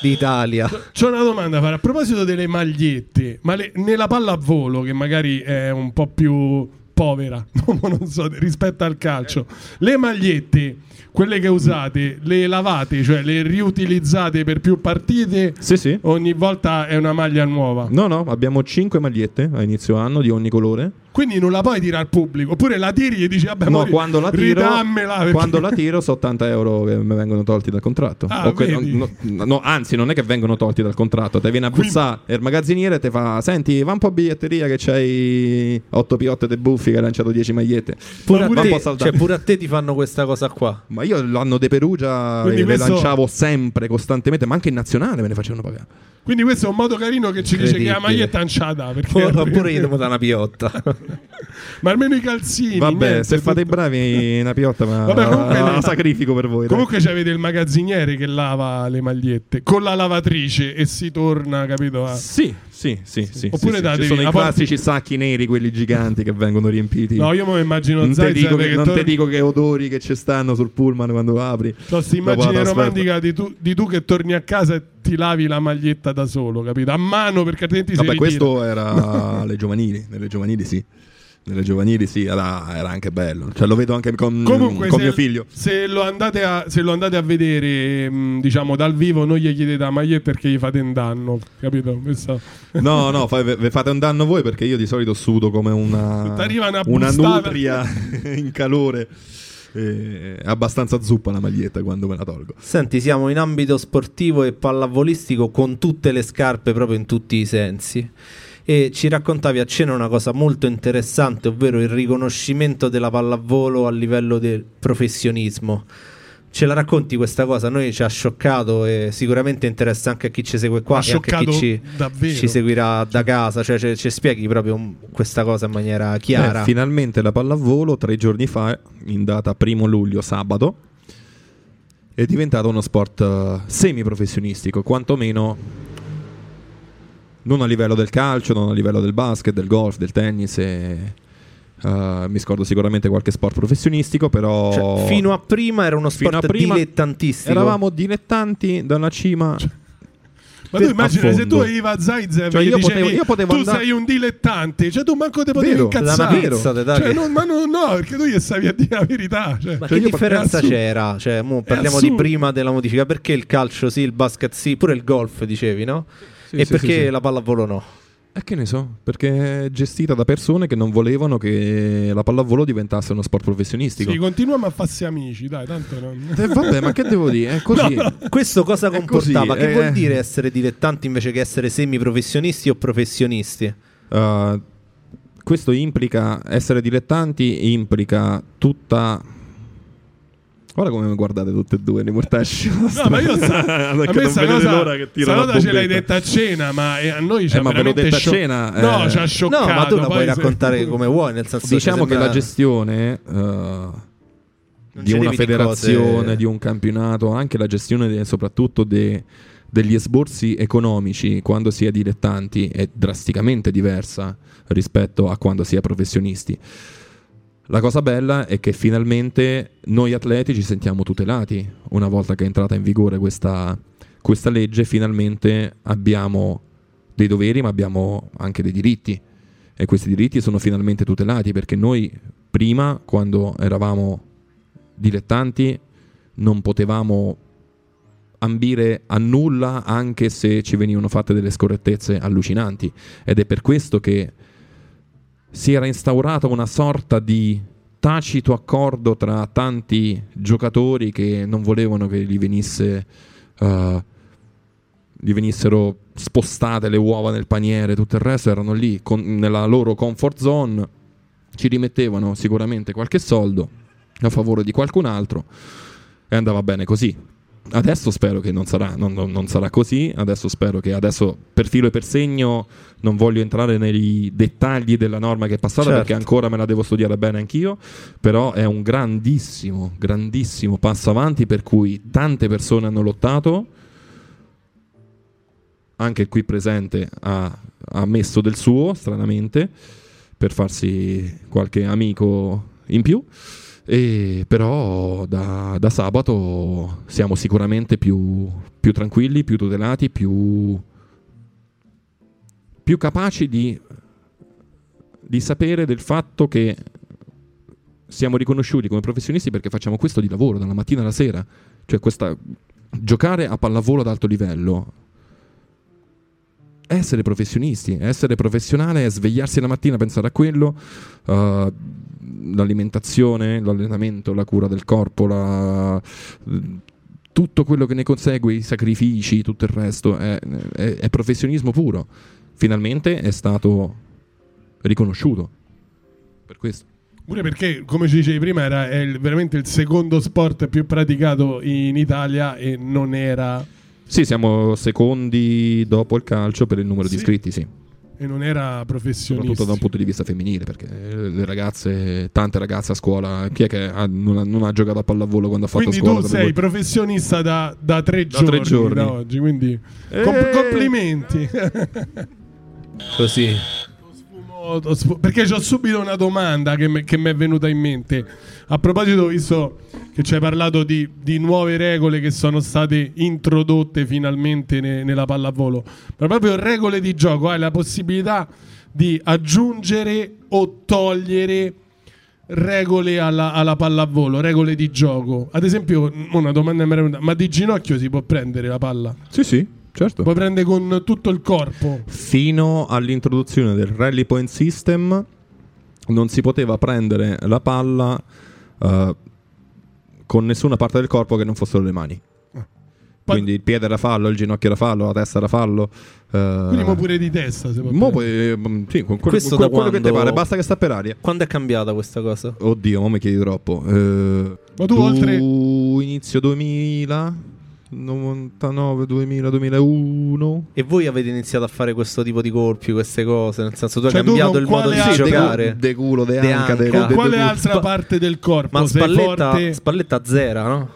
d'Italia. c'ho una domanda a fare. A proposito delle magliette, ma le- nella pallavolo, che magari è un po' più povera, non so, rispetto al calcio, le magliette, quelle che usate, le lavate, cioè le riutilizzate per più partite? Sì, sì. Ogni volta è una maglia nuova. No, no, abbiamo 5 magliette a inizio anno di ogni colore. Quindi non la puoi tirare al pubblico. Oppure la tiri e dici, vabbè, No, mo quando la tiro, ridammela. perché- quando la tiro so 80 euro che mi vengono tolti dal contratto. Ah, que- vedi? no, no, anzi, non è che vengono tolti dal contratto. Te viene a bussare il magazziniere e ti fa: Senti, va un po' a biglietteria che c'hai 8 piotte de buffi che hai lanciato 10 magliette. Pure a, Va un te, cioè, pure a te ti fanno questa cosa qua. Ma io l'anno de Perugia Quindi eh, le questo- lanciavo sempre, costantemente, ma anche in nazionale me ne facevano pagare. Quindi questo è un modo carino che ci dice che la maglietta è anciata. Perché Oppure io devo dare una piotta. Ma almeno i calzini. Vabbè, niente, se fate i bravi, una piotta, ma Vabbè, comunque la sacrifico per voi. dai. Comunque c'avete il magazziniere che lava le magliette con la lavatrice e si torna, capito? a- Sì, sì, sì, sì. Oppure sì, sì. Ci sono i a parte- classici sacchi neri, quelli giganti che vengono riempiti. No, io mi immagino non Zaiza dico, che, non torna- te dico che odori che ci stanno sul pullman quando apri. Questa immagine romantica di tu, di tu che torni a casa e ti lavi la maglietta da solo, capito? A mano perché altrimenti si Vabbè, questo era alle giovanili. Nelle giovanili sì. Nelle giovanili sì, era, era anche bello. Cioè, lo vedo anche con, Comunque, con se, mio figlio. Se lo, andate a, se lo andate a vedere, mh, diciamo, dal vivo, non gli chiedete la maglietta perché gli fate un danno, capito? Questo- No, no, fa- ve fate un danno voi perché io di solito sudo come una, una una nutria in calore. È abbastanza zuppa la maglietta quando me la tolgo. Senti, siamo in ambito sportivo e pallavolistico con tutte le scarpe proprio in tutti i sensi. E ci raccontavi a cena una cosa molto interessante, ovvero il riconoscimento della pallavolo a livello del professionismo. Ce la racconti questa cosa? A noi ci ha scioccato e sicuramente interessa anche a chi ci segue qua Ha e anche a chi scioccato ci, davvero. ci seguirà da casa. Cioè, ci, ci spieghi proprio questa cosa in maniera chiara. Eh, finalmente la pallavolo tre giorni fa, in data primo luglio, sabato, è diventato uno sport eh, semiprofessionistico, quantomeno non a livello del calcio, non a livello del basket, del golf, del tennis e eh, mi scordo sicuramente qualche sport professionistico, però Cioè, fino a prima era uno sport dilettantistico. eravamo dilettanti dalla cima. Ma tu immagina se tu arrivi a Zaiza Cioè, io potevo- io potevo tu andare- sei un dilettante, cioè tu manco te potevi Vero, incazzare. pizza, te dai Cioè, che- non- ma no, no, perché tu gli stavi a dire la verità. Cioè. Ma Cioè, che differenza c'era? Cioè, mo parliamo di prima della modifica. Perché il calcio sì, il basket sì, pure il golf dicevi, no? Sì, e sì, perché sì, sì. la pallavolo no? E che ne so, perché è gestita da persone che non volevano che la pallavolo diventasse uno sport professionistico. Sì, continuiamo a farsi amici, dai, tanto non... Eh, vabbè, ma che devo dire? È così. Questo cosa comportava? così, che eh. vuol dire essere dilettanti invece che essere semiprofessionisti o professionisti? Uh, questo implica essere dilettanti, implica tutta. Guarda come mi guardate tutte e due, nei mortacci. No, ma io sa, a me sta cosa, l'ora che la cosa ce l'hai detta a cena, ma eh, a noi ci Eh, ha veramente detta a scio- cena, No, eh. ci ha scioccato. No, ma tu la puoi se- raccontare come vuoi, nel senso Diciamo cioè, che la sembra- gestione uh, di una federazione, cose- di un campionato, anche la gestione de- soprattutto de- degli esborsi economici quando si è dilettanti è drasticamente diversa rispetto a quando si è professionisti. La cosa bella è che finalmente noi atleti ci sentiamo tutelati. Una volta che è entrata in vigore questa, questa legge, finalmente abbiamo dei doveri ma abbiamo anche dei diritti. E questi diritti sono finalmente tutelati perché noi prima quando eravamo dilettanti non potevamo ambire a nulla anche se ci venivano fatte delle scorrettezze allucinanti. Ed è per questo che si era instaurata una sorta di tacito accordo tra tanti giocatori che non volevano che gli venisse uh, gli venissero spostate le uova nel paniere, tutto il resto erano lì con, nella loro comfort zone, ci rimettevano sicuramente qualche soldo a favore di qualcun altro e andava bene così. Adesso spero che non sarà, non, non sarà, così, adesso spero che adesso per filo e per segno non voglio entrare nei dettagli della norma che è passata certo. perché ancora me la devo studiare bene anch'io, però è un grandissimo, grandissimo passo avanti per cui tante persone hanno lottato, anche qui presente ha, ha messo del suo, stranamente, per farsi qualche amico in più. E però da, da, sabato siamo sicuramente più, più tranquilli, più tutelati, più, più capaci di, di, sapere del fatto che siamo riconosciuti come professionisti perché facciamo questo di lavoro dalla mattina alla sera. Cioè questa, giocare a pallavolo ad alto livello essere professionisti, essere professionale è svegliarsi la mattina, pensare a quello, uh, l'alimentazione, l'allenamento, la cura del corpo, la, tutto quello che ne consegue, i sacrifici, tutto il resto, è, è, è professionismo puro. Finalmente è stato riconosciuto per questo. Pure perché, come ci dicevi prima, era il, veramente il secondo sport più praticato in Italia e non era sì, siamo secondi dopo il calcio per il numero sì. di iscritti, sì. E non era professionista. Soprattutto da un punto di vista femminile, perché le ragazze, tante ragazze a scuola, chi è che ha, non, ha, non, ha, giocato a pallavolo quando ha fatto quindi scuola? Quindi tu sei professionista da, da, tre, da giorni, tre, giorni, da oggi, quindi e... comp- complimenti. Così perché ho subito una domanda che mi è venuta in mente. A proposito, visto che ci hai parlato di, di nuove regole che sono state introdotte finalmente ne, nella pallavolo, ma proprio regole di gioco, hai la possibilità di aggiungere o togliere regole alla, alla pallavolo, regole di gioco. Ad esempio, una domanda mi è venuta, ma di ginocchio si può prendere la palla? Sì, sì. Certo. Puoi prendere con tutto il corpo. Fino all'introduzione del Rally Point System non si poteva prendere la palla uh, con nessuna parte del corpo che non fossero le mani. Ah. Quindi il piede era fallo, il ginocchio era fallo, la testa era fallo. Uh, Quindi mo pure di testa. Se mo puoi, mm, sì, con quello, Questo con, quello che ti pare, basta che sta per aria. Quando è cambiata questa cosa? Oddio, mo mi chiedi troppo. Uh, Ma tu, tu oltre. Inizio 2000. 99, 2000, 2001. E voi avete iniziato a fare questo tipo di colpi, queste cose? Nel senso, tu cioè, hai cambiato il modo di giocare. De culo, de, de anca, de, Con de, quale altra spa- parte del corpo? Ma spalletta, spalletta zera, no?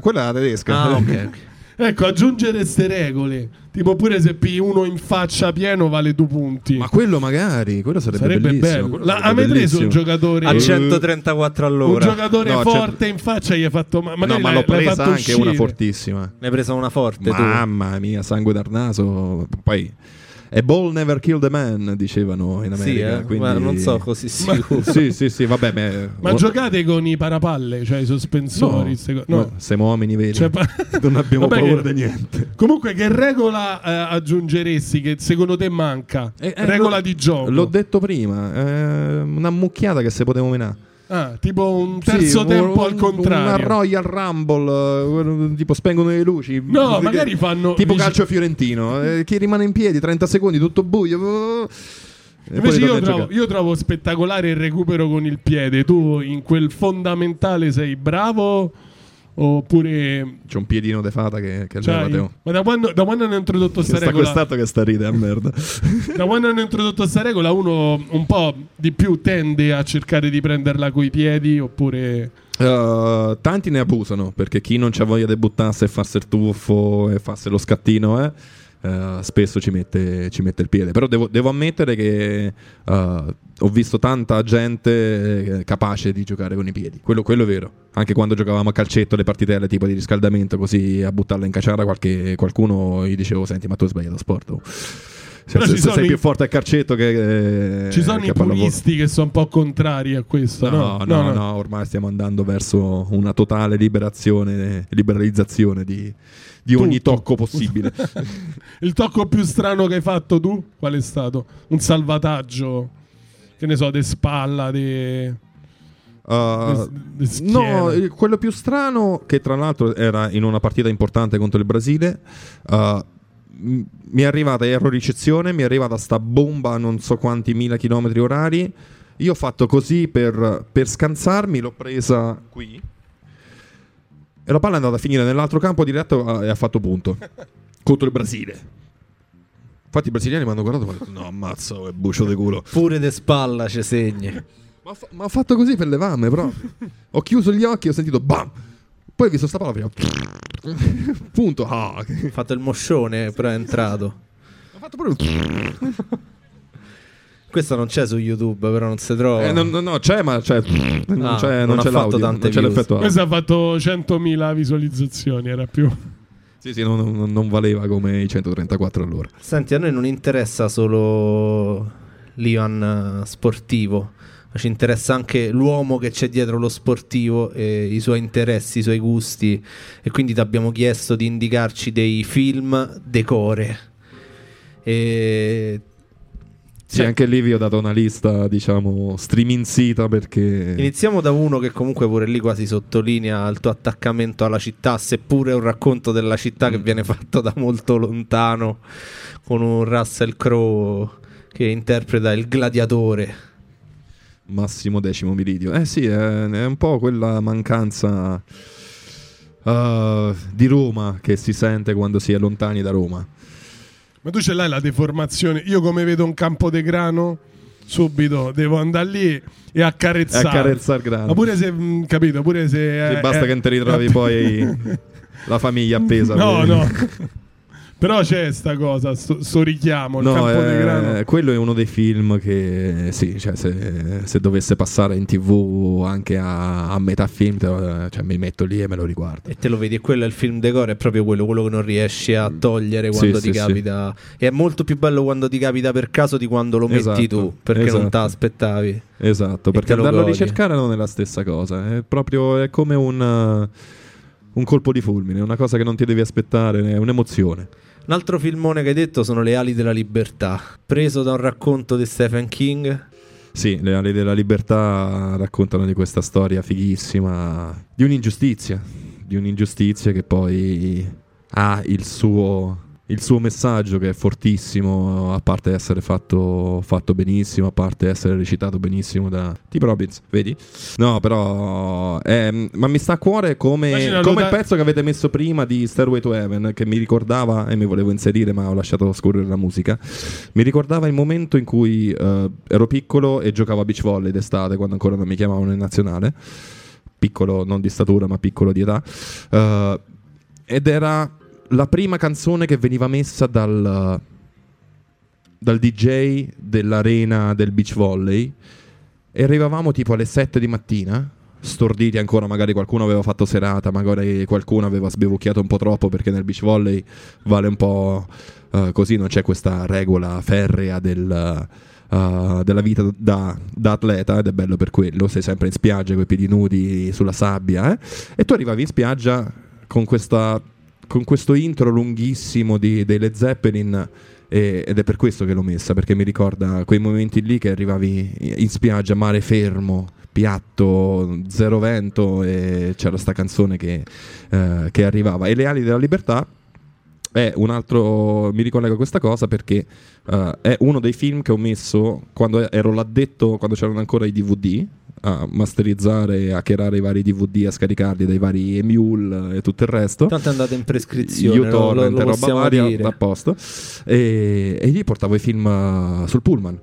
Quella è la tedesca. Ah, ok, ok. Ecco, aggiungere queste regole. Tipo pure se pi uno in faccia pieno vale due punti. Ma quello magari, quello sarebbe, sarebbe bellissimo. bello. La, ha mai preso un giocatore a 134 all'ora? Un giocatore no, forte in faccia gli ha fatto ma No, ma l'ho presa anche uscire. una fortissima. Ne hai presa una forte Mamma tu. mia, sangue dal naso. Poi A ball never killed a man, dicevano in America. Sì, eh? quindi... ma non so così sicuro. sì, sì, sì, vabbè. Me... Ma giocate con i parapalle, cioè i sospensori? No, no. no siamo uomini veri. Cioè, pa... non abbiamo vabbè, paura che... di niente. Comunque, che regola eh, aggiungeresti che secondo te manca? Eh, eh, regola di gioco. L'ho detto prima, eh, una mucchiata che se potevo menare. Ah, tipo un terzo sì, tempo un, al contrario. Una Royal Rumble, tipo spengono le luci. No, che, magari fanno. Tipo dice... calcio fiorentino. Eh, chi rimane in piedi 30 secondi, tutto buio. Invece io trovo, io trovo, spettacolare il recupero con il piede. Tu in quel fondamentale sei bravo Oppure c'è un piedino de fata che, che cioè, Teo. Ma da quando, da quando hanno introdotto questa regola? Sta quest'altro che sta ride a merda. da quando hanno introdotto questa regola, uno un po' di più tende a cercare di prenderla coi piedi oppure. Uh, tanti ne abusano perché chi non c'ha voglia di buttarsi e farsi il tuffo e farsi lo scattino, eh Uh, spesso ci mette, ci mette, il piede. Però devo, devo ammettere che uh, ho visto tanta gente eh, capace di giocare con i piedi. Quello, quello, è vero. Anche quando giocavamo a calcetto, le partitelle tipo di riscaldamento, così a buttarla in cacciara, qualche, qualcuno gli dicevo: Senti, ma tu hai sbagliato sport. Oh. Se, se, sei i... più forte a calcetto che. Eh, ci sono che i puristi che sono un po' contrari a questo. No no, no, no, no, ormai stiamo andando verso una totale liberazione, liberalizzazione di di ogni tocco possibile. il tocco più strano che hai fatto tu? Qual è stato? Un salvataggio che ne so, de spalla, de... Uh, schiena. no, quello più strano, che tra l'altro era in una partita importante contro il Brasile, uh, mi è arrivata, ero ricezione, mi è arrivata sta bomba a non so quanti mila chilometri orari. Io ho fatto così per, per scansarmi, l'ho presa qui. E la palla è andata a finire nell'altro campo diretto eh, e ha fatto punto. contro il Brasile. Infatti i brasiliani mi hanno guardato e mi hanno detto no ammazza, è bucio di culo. Pure de spalla ci segni. Ma, fa- ma ho fatto così per le vamme, proprio. ho chiuso gli occhi e ho sentito bam. Poi ho visto sta palla prima. Punto. Ah, Ha fatto il moscione, però è entrato. ho fatto proprio. Questo non c'è su YouTube, però non si trova. Eh, no, no, no, c'è, ma c'è. Non Ah, c'è, non non ha c'è fatto tante non l'effetto. Questo ha fatto 100.000 visualizzazioni, era più... Sì, sì, non, non- non valeva come i 134 all'ora. Senti, a noi non interessa solo l'Ivan eh, sportivo, ma ci interessa anche l'uomo che c'è dietro lo sportivo, e i suoi interessi, i suoi gusti. E quindi ti abbiamo chiesto di indicarci dei film decore. E Sì, Cioè- anche lì vi ho dato una lista, diciamo, striminzita perché. Iniziamo da uno che comunque pure lì quasi sottolinea il tuo attaccamento alla città, seppure è un racconto della città che viene fatto da molto lontano, con un Russell Crowe che interpreta il gladiatore. Massimo decimo meridio. Eh sì, è, è un po' quella mancanza uh, di Roma che si sente quando si è lontani da Roma. Ma tu ce l'hai la deformazione? Io come vedo un campo de grano, subito devo andare lì e accarezzare. Accarezzare il grano. Ma pure se, mh, capito, pure se... Sì, eh, basta eh, che non ti ritrovi poi la famiglia appesa. No, no. Però c'è sta cosa, sto, sto richiamo, il No, campo de grano. eh, quello è uno dei film che sì, cioè, se, se dovesse passare in tv anche a, a metà film, cioè, mi metto lì e me lo riguardo. E te lo vedi, e quello è il film decore, è proprio quello, quello che non riesci a togliere quando Sì, ti sì, sì. capita. E è molto più bello quando ti capita per caso di quando lo metti Esatto, tu, perché non esatto. te l'aspettavi. Esatto, E perché andarlo a ricercare non è la stessa cosa, è proprio è come un, un colpo di fulmine, una cosa che non ti devi aspettare, è un'emozione. Un altro filmone che hai detto sono Le ali della libertà, preso da un racconto di Stephen King. Sì, le ali della libertà raccontano di questa storia fighissima, di un'ingiustizia, di un'ingiustizia che poi ha il suo, il suo messaggio che è fortissimo, a parte essere fatto, fatto benissimo, a parte essere recitato benissimo da Tim Robbins, vedi? No, però... è- ma mi sta a cuore come, come il pezzo che avete messo prima di Stairway to Heaven, che mi ricordava, e mi volevo inserire ma ho lasciato scorrere la musica, mi ricordava il momento in cui eh, ero piccolo e giocavo a beach volley d'estate, quando ancora non mi chiamavano in nazionale. Piccolo, non di statura, ma piccolo di età. Eh, ed era la prima canzone che veniva messa dal, dal DJ dell'arena del beach volley. E arrivavamo tipo alle 7 di mattina. Storditi ancora, magari qualcuno aveva fatto serata, magari qualcuno aveva sbevucchiato un po' troppo perché nel beach volley vale un po' eh, così, non c'è questa regola ferrea del, eh, della vita da, da atleta ed è bello per quello, sei sempre in spiaggia con i piedi nudi sulla sabbia eh? e tu arrivavi in spiaggia con, questa, con questo intro lunghissimo di, dei Led Zeppelin e- ed è per questo che l'ho messa perché mi ricorda quei momenti lì che arrivavi in spiaggia, mare fermo piatto, zero vento e c'era sta canzone che, eh, che arrivava. E Le ali della libertà è un altro mi ricollego a questa cosa perché eh, è uno dei film che ho messo quando ero l'addetto quando c'erano ancora i DVD a masterizzare, a hackerare i vari DVD, a scaricarli dai vari emule e tutto il resto. Tanto è andata in prescrizione, lo, lo, uTorrent lo e roba varia dire. a posto e, e gli portavo i film eh, sul pullman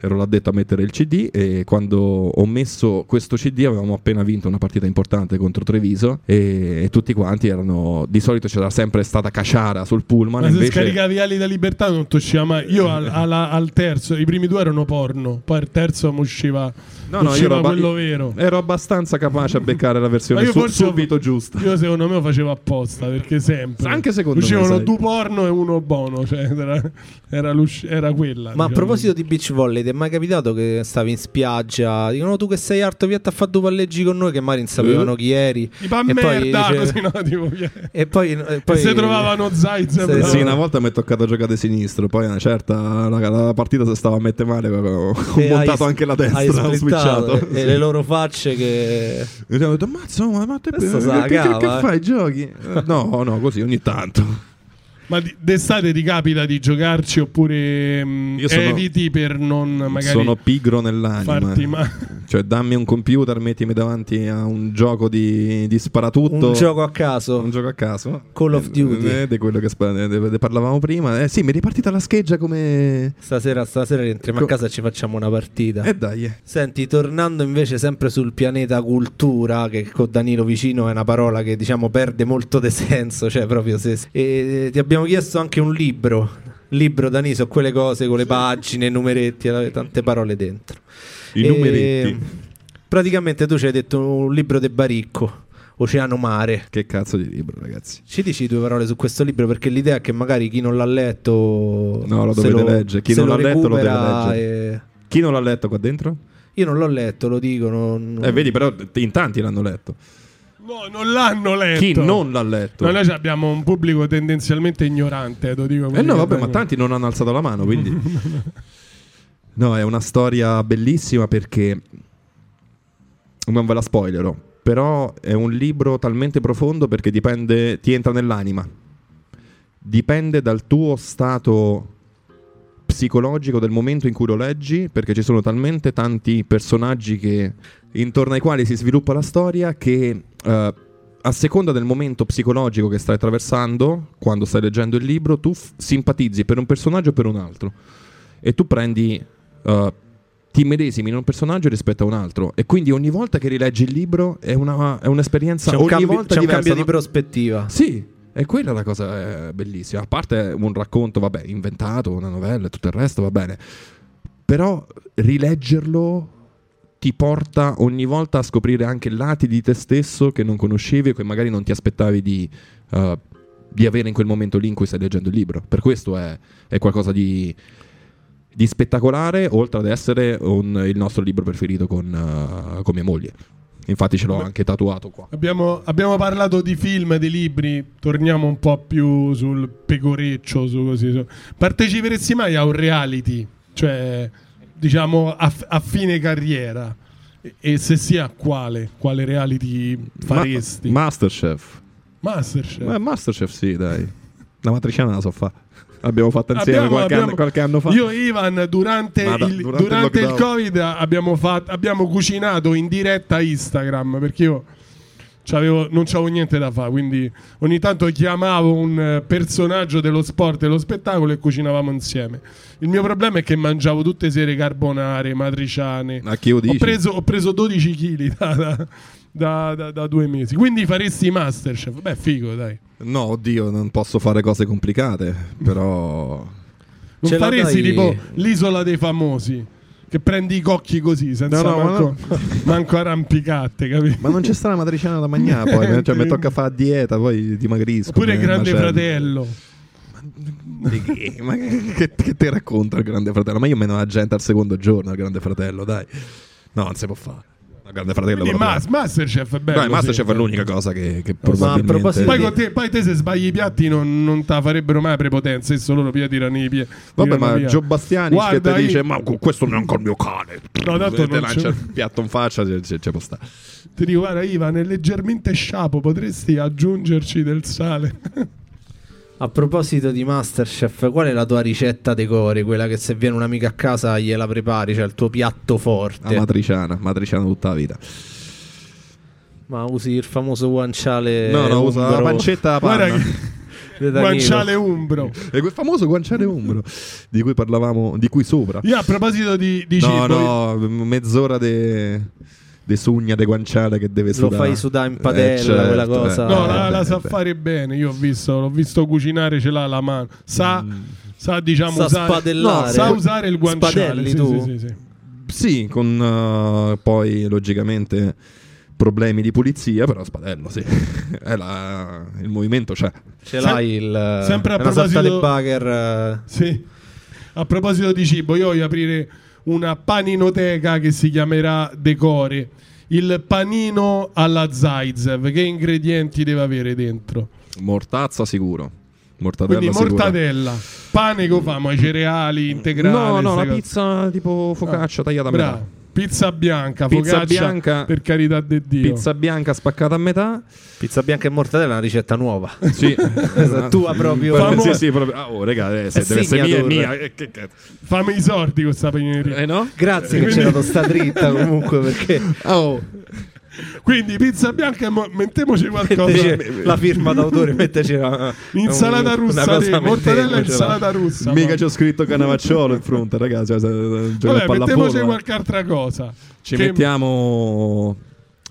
ero l'addetto a mettere il CD e quando ho messo questo CD avevamo appena vinto una partita importante contro Treviso e, e tutti quanti erano di solito c'era sempre stata Caciara sul pullman Ma se invece scaricavi Ali da Libertà non ti usciva mai. Io al, alla- al terzo, i primi due erano porno, poi al terzo mi usciva, No, no, io ero, abba- quello vero. ero abbastanza capace a beccare la versione su- forse ho- subito giusta Io secondo me lo facevo apposta perché sempre Anche secondo me, uscivano due porno e uno buono, cioè era, era, era quella. Ma a diciamo. proposito di beach volley, ti è mai capitato che stavi in spiaggia? Dicono tu che sei alto, vieni a fare due palleggi con noi che magari non sapevano chi eri. E poi merda, dice- così no, tipo. E poi, e poi E se trovavano Eh bravo. sì, una volta mi è toccato giocare sinistro, poi una certa la, la partita se stava a mettere male, ho, ho E montato hai- anche la destra, hai ho switchato. E, e sì. le loro facce che... E mi hanno detto, mazzo, ma, ma te che, se che- che- che eh." fai? Giochi? Eh, No, no, così ogni tanto. Ma d'estate ti capita di giocarci oppure mh, Io sono- eviti per non magari Sono pigro nell'anima. farti male? Cioè, dammi un computer, mettimi davanti a un gioco di, di sparatutto. Un gioco a caso. Un gioco a caso. Call of Duty. Eh, di quello che spa- ne- ne parlavamo prima. Eh sì, mi è ripartita la scheggia come. Stasera, stasera rientriamo a Co- casa e ci facciamo una partita. Eh dai. eh. Senti, tornando invece sempre sul pianeta cultura, che con Danilo vicino è una parola che diciamo perde molto di senso, cioè proprio se... E ti abbiamo chiesto anche un libro, libro Danilo, su quelle cose con le pagine, numeretti, eh, tante parole dentro. I E, numeretti. Praticamente tu ci hai detto un libro de Baricco, Oceano Mare. Che cazzo di libro, ragazzi. Ci dici due parole su questo libro perché l'idea è che magari chi non l'ha letto No, lo dovete leggere. Chi non l'ha letto lo deve leggere. e- Chi non l'ha letto qua dentro? Io non l'ho letto, lo dico. Non... Eh, vedi, però in tanti l'hanno letto. No, non l'hanno letto. Chi non l'ha letto? No, noi abbiamo un pubblico tendenzialmente ignorante, lo dico Eh no, vabbè, ma tanti non hanno alzato la mano, quindi... no, è una storia bellissima perché... Non ve la spoilerò, però è un libro talmente profondo perché dipende, ti entra nell'anima. Dipende dal tuo stato psicologico del momento in cui lo leggi, perché ci sono talmente tanti personaggi che, intorno ai quali si sviluppa la storia che eh, a seconda del momento psicologico che stai attraversando, quando stai leggendo il libro, tu f- simpatizzi per un personaggio o per un altro. E tu prendi. eh, ti medesimi in un personaggio rispetto a un altro. E quindi ogni volta che rileggi il libro è, una- è un'esperienza C'è un ogni cambio, volta c'è un diversa, cambio di no? prospettiva. Sì, e quella è la cosa eh, bellissima. A parte un racconto, vabbè, inventato, una novella e tutto il resto, va bene. Però rileggerlo ti porta ogni volta a scoprire anche lati di te stesso che non conoscevi o che magari non ti aspettavi di, eh, di avere in quel momento lì in cui stai leggendo il libro. Per questo è, è qualcosa di, di spettacolare, oltre ad essere un- il nostro libro preferito con, eh, con mia moglie. Infatti ce l'ho anche tatuato qua. Abbiamo, abbiamo parlato di film, di libri, torniamo un po' più sul pecoreccio, su così. su- Parteciperesti mai a un reality? Cioè, diciamo, a, a fine carriera? E, e se sì, a quale? Quale reality faresti? Ma- Masterchef. Masterchef. Eh, Masterchef sì, dai. La matriciana la so fa. L'abbiamo fatta insieme Abbiamo- qualche, abbiamo- Anno, qualche anno fa. Io e Ivan durante, Ma da- il, durante il durante il lockdown. Covid abbiamo, fatto, abbiamo cucinato in diretta Instagram perché io non c'avevo niente da fare, quindi ogni tanto chiamavo un eh, personaggio dello sport e dello spettacolo e cucinavamo insieme. Il mio problema è che mangiavo tutte sere carbonare, matriciane. A chi lo Ho preso, ho preso 12 kg da, da- da- da- da due mesi. Quindi faresti Masterchef? Beh, figo, dai. No, oddio, non posso fare cose complicate, però... Non Ce faresti dai- tipo l'isola dei famosi. Che prendi i cocchi così, senza No, no, ma manco, manco arrampicate, capito? Ma non c'è sta la matriciana da mangiare poi, cioè mi tocca fare dieta, poi dimagrisco. Oppure come Grande macello. Fratello. Che? Ma che, che, che ti racconta il Grande Fratello? Ma io meno la gente al secondo giorno al Grande Fratello, dai. No, non si può fare. Il Grande Fratello Quindi Mas- Masterchef è bello. Dai, Masterchef sì. è l'unica cosa che, che Ma probabilmente... proposito Poi, te, poi te se sbagli i piatti non, non te la farebbero mai prepotenza, adesso loro via tirano i piedi. Vabbè, ma via. Gio Bastiani che ti dice: io- Ma questo neanche il mio cane. No, tanto E te non lancia c'è- il piatto in faccia, ci, ci- ci può stare. Ti dico, guarda Ivan, è leggermente sciapo, potresti aggiungerci del sale. A proposito di Masterchef, qual è la tua ricetta decore? Quella che se viene un'amica a casa gliela prepari, cioè il tuo piatto La forte. matriciana, matriciana tutta la vita. Ma usi il famoso guanciale No, no, usa la pancetta a Guarda panna. di guanciale umbro. E quel famoso guanciale umbro di cui parlavamo, di cui sopra. Io a proposito di, di no, cibo, no, mezz'ora de, de sugna de guanciale che deve Lo sudare. fai sudare in padella, quella cosa. No, Eh, la, la beh, sa beh. fare bene. Io ho visto, l'ho visto cucinare, ce l'ha alla mano. Sa, sa diciamo, Sa usare, spadellare. no, sa usare il guanciale. Spadelli sì, tu? sì, sì, sì. Sì, con eh, poi logicamente problemi di pulizia, però spadello, sì. È la- il movimento c'è. Ce Sem- l'hai il sempre a proposito- di bugger. eh, Sì. A proposito di cibo, io voglio aprire una paninoteca che si chiamerà Decore. Il panino alla Zaitsev, che ingredienti deve avere dentro? Mortazza sicuro. Mortadella Quindi sicura. mortadella, pane che famo, i cereali integrali. No, no, la cose. pizza tipo focaccia tagliata a Bravo. metà. Pizza bianca, Pizza focaccia, bianca- per carità di Dio. Pizza bianca spaccata a metà. Pizza bianca e mortadella è una ricetta nuova. Sì. tua proprio. Famo- Sì, sì, proprio. Ah, oh, raga, eh, se deve essere mia, è mia. Eh, che cazzo. Fammi i sordi con questa pagneria. Eh no? Grazie che c'era sta dritta comunque perché Oh. Quindi pizza bianca e mo- mettiamoci qualcosa. metteci la firma d'autore, metteci una, Insalata una russa, te, mortadella e insalata russa. Mica poi. c'ho scritto Canavacciolo in fronte, ragazzi. Cioè, Vabbè, mettiamoci pallavolo. qualche altra cosa. Ci Che- mettiamo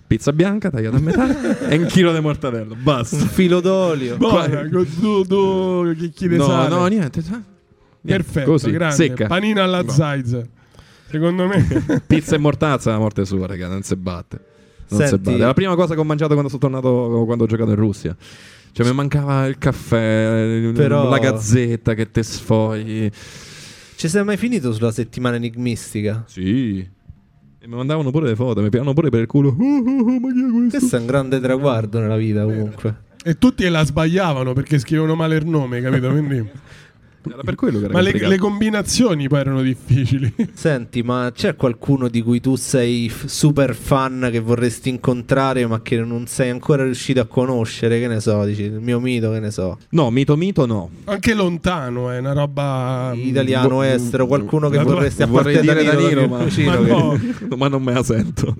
pizza bianca tagliata a metà e un chilo di mortadella. Basta. un filo d'olio. Buona, con due, due chicchi di No, sale. no, niente. cioè, niente. Perfetto, Così, grande. secca. Panina alla No. Zeiz. Secondo me Pizza e mortazza, la morte sua, raga, non si batte. Non Senti-. È la prima cosa che ho mangiato quando sono tornato, quando ho giocato in Russia. Cioè, mi mancava il caffè, Però- la gazzetta che te sfogli. Ci sei mai finito sulla settimana enigmistica? Sì. E mi mandavano pure le foto, mi piacevano pure per il culo. Oh, oh, oh, ma chi è questo? Questo è un grande traguardo nella vita comunque. e tutti la sbagliavano perché scrivono male il nome, capito? Quindi... Era per quello che era Ma le, le combinazioni poi erano difficili. Senti, ma c'è qualcuno di cui tu sei f- super fan che vorresti incontrare ma che non sei ancora riuscito a conoscere? Che ne so, dici, il mio mito, che ne so. No, mito mito no. Anche lontano è una roba mm, Italiano, vo- estero, qualcuno che vorresti a parte dire Danilo, Danilo, ma- ma che- no. ma non me la sento.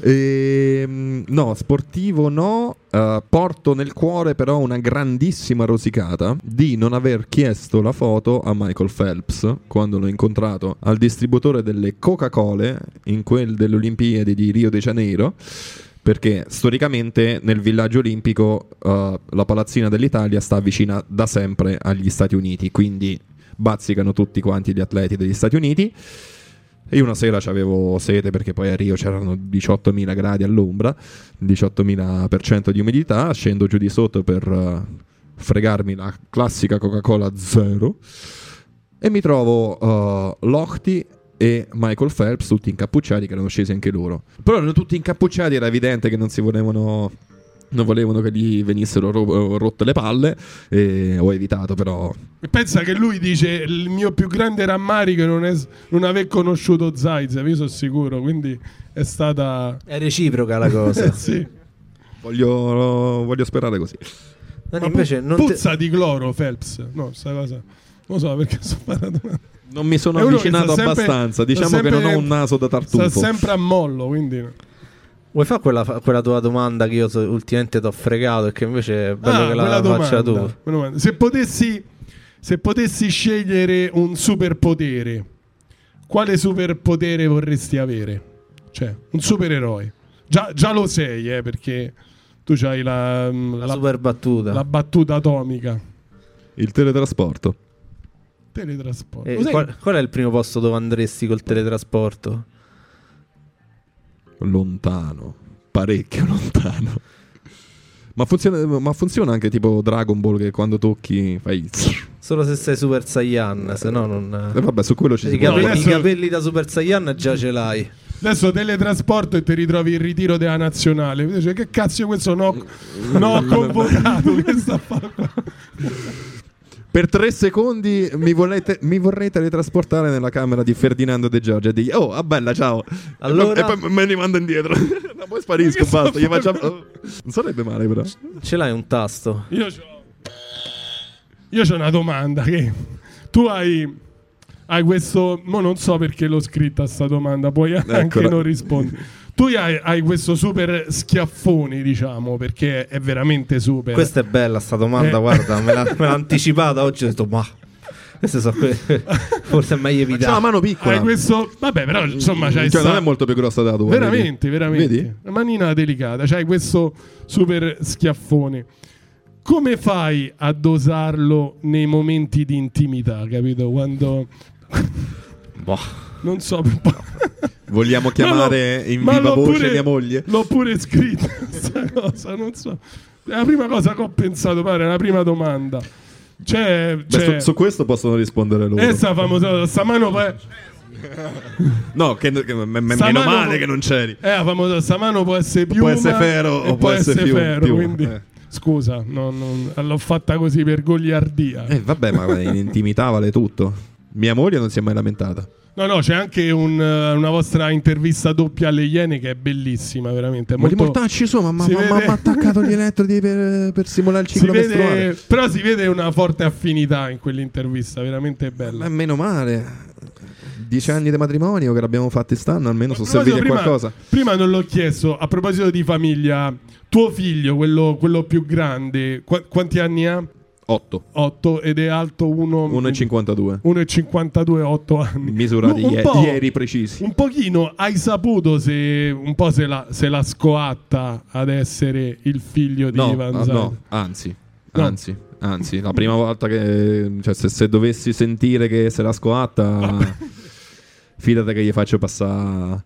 Ehm, no, sportivo no. Eh, porto nel cuore però una grandissima rosicata di non aver chiesto la foto a Michael Phelps quando l'ho incontrato al distributore delle Coca-Cola in quel delle Olimpiadi di Rio de Janeiro. Perché storicamente nel villaggio olimpico eh, la palazzina dell'Italia sta vicina da sempre agli Stati Uniti, quindi bazzicano tutti quanti gli atleti degli Stati Uniti. E io una sera avevo sete perché poi a Rio c'erano 18.000 gradi all'ombra, 18.000% di umidità, scendo giù di sotto per eh, fregarmi la classica Coca-Cola zero e mi trovo uh, Lochte e Michael Phelps tutti incappucciati che erano scesi anche loro. Però erano tutti incappucciati, era evidente che non si volevano non volevano che gli venissero ro- rotte le palle e ho evitato però E pensa che lui dice il mio più grande rammarico è non, è, non aver conosciuto Zaitsev, io sono sicuro, quindi è stata... È reciproca la cosa. Eh, sì. voglio, voglio sperare così. Ma invece pu- non te- puzza di cloro Phelps. No, sta cosa... Non lo so perché sono parato. Non mi sono avvicinato sta sempre- abbastanza. sta Diciamo che sempre- non ho un naso da Sta tartufo. sempre a mollo, quindi... Vuoi fare quella, quella tua domanda che io so- ultimamente ti ho fregato e che invece è bello Ah, che quella la faccia tu? domanda, quella domanda. Se potessi, se potessi scegliere un superpotere, quale superpotere vorresti avere? Cioè, un supereroe. Già, già lo sei, eh, perché tu hai la, La, la- super battuta. la battuta atomica. Il teletrasporto. Teletrasporto. E sai- qual, qual è il primo posto dove andresti col teletrasporto? Lontano. Parecchio lontano. Ma funziona, ma funziona anche tipo Dragon Ball che quando tocchi fai... Solo se sei Super Saiyan, se no non... E vabbè, su quello ci si I, può capelli, adesso- i capelli da Super Saiyan già ce l'hai. Adesso teletrasporto e ti ritrovi il ritiro della nazionale. Dice, che cazzo questo no, no ho convocato? Che sta a fare qua? Per tre secondi mi, volete- mi vorrei teletrasportare nella camera di Ferdinando De Giorgio e dire Oh, ah bella, ciao. Allora- E poi, e poi me ne mando indietro. no, poi sparisco, Ma basta. Gli facciamo... Non sarebbe male però. Ce l'hai un tasto. Io c'ho, io c'ho una domanda che tu hai, hai questo, mo non so perché l'ho scritta sta domanda, puoi anche Eccola. non rispondere. Tu hai, hai questo super schiaffone, diciamo, perché è veramente super. Questa è bella sta domanda, Eh. guarda, me, l'ha, me l'ha anticipata oggi ho detto ma... Que- forse è meglio C'ha la evitare. mano piccola. hai questo, vabbè, però insomma, c'hai Cioè, sta- non è molto più grossa della tua. veramente, vedi? veramente. Vedi? Una manina delicata, c'hai questo super schiaffone. Come fai a dosarlo nei momenti di intimità, capito? Quando Boh. non so, Vogliamo chiamare in viva voce pure- mia moglie? L'ho pure scritta questa cosa, non so. È la prima cosa che ho pensato, pare, è la prima domanda. C'è, Beh, c'è su, su questo possono rispondere loro. essa famosa, sta mano poi No, che, che- me- meno male può- che non c'eri. Eh, la famosa sta mano può essere più Può essere ferro o può essere più- ferro, più, quindi eh. scusa, non- non- l'ho fatta così per goliardia. Eh, vabbè, ma in intimità vale tutto. Mia moglie non si è mai lamentata. No, no, c'è anche un, eh, una vostra intervista doppia alle Iene che è bellissima, veramente. è Ma di molto- mortacci su, ma si ma- vede- ha attaccato gli elettrodi per, per simulare il si ciclo vede, mestruale. però si vede una forte affinità in quell'intervista, veramente bella. Ma meno male. Dieci anni di matrimonio che l'abbiamo fatti stanno, almeno sono serviti a qualcosa. prima non l'ho chiesto, a proposito di famiglia, tuo figlio, quello, quello più grande, qua- quanti anni ha? 8. 8 ed è alto 1 1,52. 1,52, 8 anni. Misurati ie- po'- ieri precisi. Un pochino hai saputo se un po' se la, se la scoatta ad essere il figlio di No, Ivan Zaid. no, anzi, No. anzi, anzi, la prima volta che cioè, se, se dovessi sentire che se la scoatta, fidate che gli faccio passare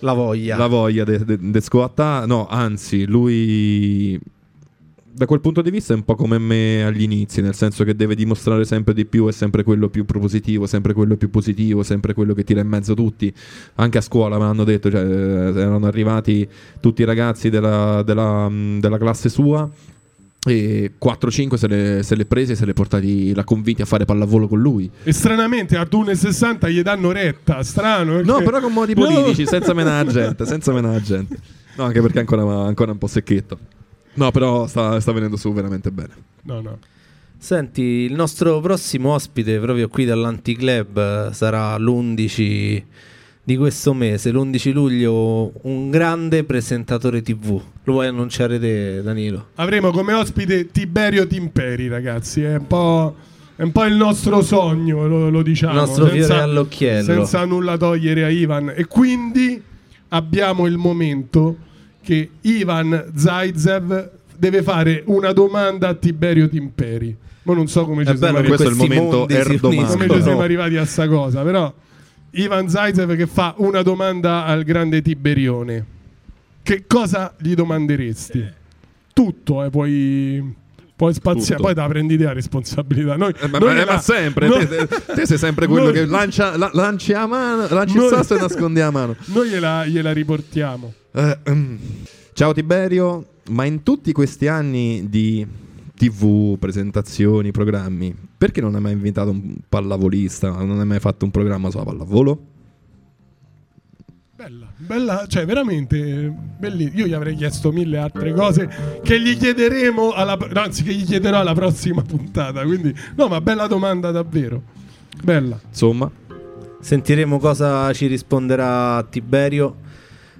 La voglia. la voglia di scoattare. No, anzi, lui da quel punto di vista è un po' come me agli inizi, nel senso che deve dimostrare sempre di più, è sempre quello più propositivo, sempre quello più positivo, sempre quello che tira in mezzo tutti. Anche a scuola me l'hanno detto, cioè, eh, erano arrivati tutti i ragazzi della, della, mh, della classe sua e 4-5 se le, se le prese e se le portati la convinti a fare pallavolo con lui. E stranamente a 1,60 gli danno retta, strano. perché- No, però con modi No. politici, senza menare gente, senza menare gente. No, anche perché è ancora, ancora un po' secchetto. No, però sta, sta venendo su veramente bene. No, no. Senti, il nostro prossimo ospite proprio qui dall'Anticlub sarà l'11 di questo mese, l'11 luglio, un grande presentatore TV. Lo vuoi annunciare te, Danilo? Avremo come ospite Tiberio Timperi, ragazzi. È un po', è un po' il nostro sogno, lo, lo diciamo. Il nostro fiore all'occhiello. Senza nulla togliere a Ivan. E quindi abbiamo il momento che Ivan Zaitsev deve fare una domanda a Tiberio Timperi. Ma non so come ci siamo arrivati. questo è il momento come ci siamo arrivati a sta cosa, però Ivan Zaitsev che fa una domanda al grande Tiberione. Che cosa gli domanderesti? Tutto, eh, puoi, puoi spaziare, poi te la prendi te la responsabilità. Noi, Eh, ma, noi ma- gliela- ma sempre, noi- te, te- te sei sempre quello noi- che lancia, la- lanci a mano, lanci il Noi- sasso e nascondi a mano. Noi gliela, gliela riportiamo. Eh, mm. Ciao Tiberio, ma in tutti questi anni di TV, presentazioni, programmi, perché non hai mai invitato un pallavolista? Non hai mai fatto un programma sulla pallavolo? Bella, bella, cioè veramente bellissima. Io gli avrei chiesto mille altre cose che gli chiederemo alla, no, anzi che gli chiederò alla prossima puntata. Quindi, no, ma bella domanda davvero. Bella. Insomma, Sentiremo cosa ci risponderà Tiberio.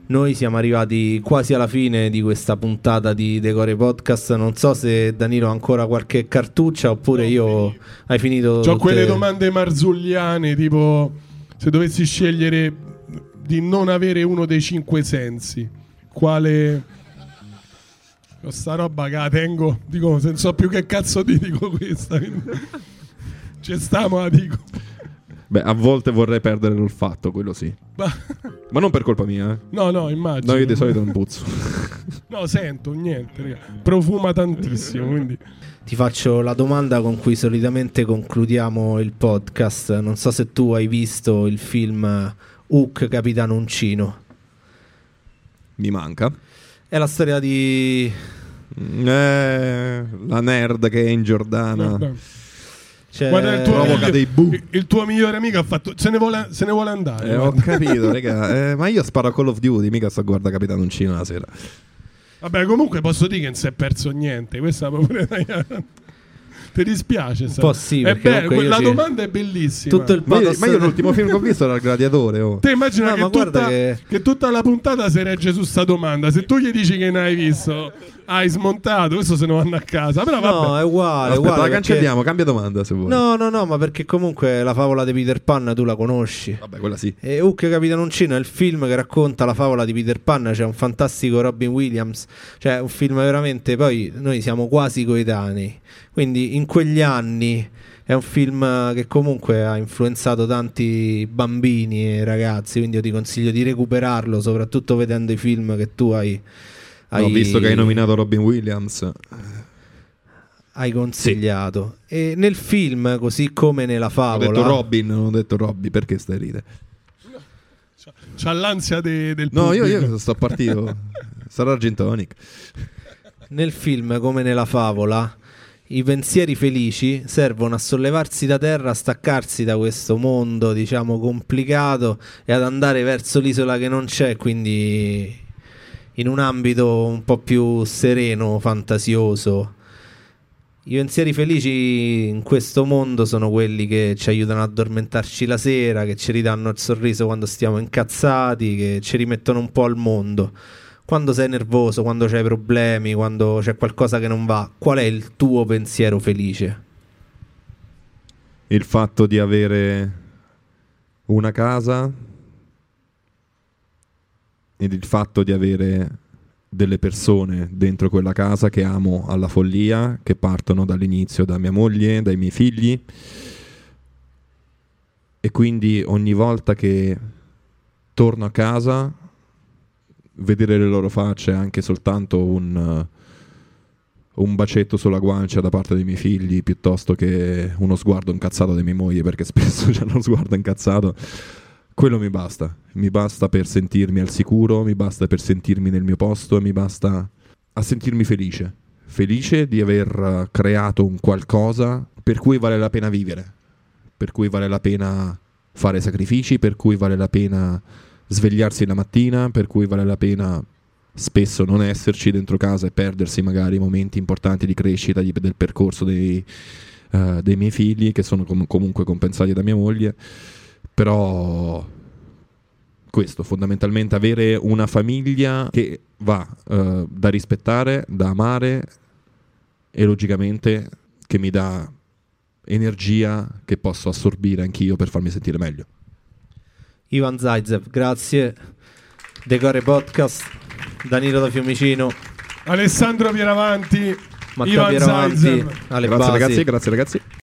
Noi siamo arrivati quasi alla fine di questa puntata di Decore Podcast. Non so se Danilo ha ancora qualche cartuccia oppure io hai finito. Ho tutte- quelle domande marzulliane, tipo se dovessi scegliere di non avere uno dei cinque sensi, quale... Questa roba che la tengo, dico, non so più che cazzo ti dico questa. Ci stiamo, la dico. beh, a volte vorrei perdere l'olfatto, quello sì. Ma- Ma non per colpa mia, eh. No, no, immagino. No, io di solito non puzzo. No, sento, niente, raga. Profuma tantissimo, quindi... Ti faccio la domanda con cui solitamente concludiamo il podcast. Non so se tu hai visto il film Hook Capitano Uncino. Mi manca. È la storia di. Eh, la nerd che è in Giordana. Guarda, Cioè, guarda il, tuo, provoca il- dei bu. il- il tuo migliore amico ha fatto... Se ne vuole, se ne vuole andare. Eh, ho guarda. capito, raga. Eh, ma io sparo a Call of Duty, mica sto a guardare Capitano Uncino la sera. Vabbè, comunque posso dire che non si è perso niente. Questa proprio Ti dispiace? sta- po' sì, io la domanda è bellissima. tutto il Ma io, ma io l'ultimo film che ho visto era Il Gladiatore. Oh. Te immagina No, che, tutta, che- che tutta la puntata si regge su sta domanda. Se tu gli dici che ne hai visto, hai smontato, questo se ne vanno a casa. Però vabbè. No, è uguale. Aspetta, uguale la perché- cancelliamo, cambia domanda se vuoi. No, no, no, ma perché comunque la favola di Peter Pan tu la conosci. Vabbè, quella sì. E Hook Capitano Uncino è il film che racconta la favola di Peter Pan. C'è un fantastico Robin Williams. Cioè, un film veramente. Poi noi siamo quasi coetanei. Quindi in quegli anni è un film che comunque ha influenzato tanti bambini e ragazzi. Quindi io ti consiglio di recuperarlo, soprattutto vedendo i film che tu hai. Ho hai- visto che hai nominato Robin Williams. hai consigliato. E nel film, così come nella Ho favola, detto Robin, non ho detto Robby, perché stai ride? C'ha l'ansia de- del No, io, pubblico. io sto partito. Sarà gin tonic. Nel film, come nella favola, i pensieri felici servono a sollevarsi da terra, a staccarsi da questo mondo, diciamo, complicato e ad andare verso l'isola che non c'è, quindi in un ambito un po' più sereno, fantasioso. I pensieri felici in questo mondo sono quelli che ci aiutano ad addormentarci la sera, che ci ridanno il sorriso quando stiamo incazzati, che ci rimettono un po' al mondo. Quando sei nervoso, quando c'hai problemi, quando c'è qualcosa che non va, qual è il tuo pensiero felice? Il fatto di avere una casa ed il fatto di avere delle persone dentro quella casa che amo alla follia, che partono dall'inizio da mia moglie, dai miei figli. E quindi ogni volta che torno a casa, vedere le loro facce anche soltanto un, un bacetto sulla guancia da parte dei miei figli, piuttosto che uno sguardo incazzato di mia moglie, perché spesso c'è uno sguardo incazzato. Quello mi basta, mi basta per sentirmi al sicuro, mi basta per sentirmi nel mio posto, mi basta a sentirmi felice. Felice di aver uh, creato un qualcosa per cui vale la pena vivere, per cui vale la pena fare sacrifici, per cui vale la pena svegliarsi la mattina, per cui vale la pena spesso non esserci dentro casa e perdersi magari momenti importanti di crescita del percorso dei, eh, dei miei figli, che sono com- comunque compensati da mia moglie. Però questo, fondamentalmente avere una famiglia che va eh, da rispettare, da amare e logicamente che mi dà energia che posso assorbire anch'io per farmi sentire meglio. Ivan Zaitsev, grazie. Decore Podcast, Danilo da Fiumicino, Alessandro Pieravanti, Matteo Ivan Pieravanti alle grazie basi. ragazzi, grazie ragazzi.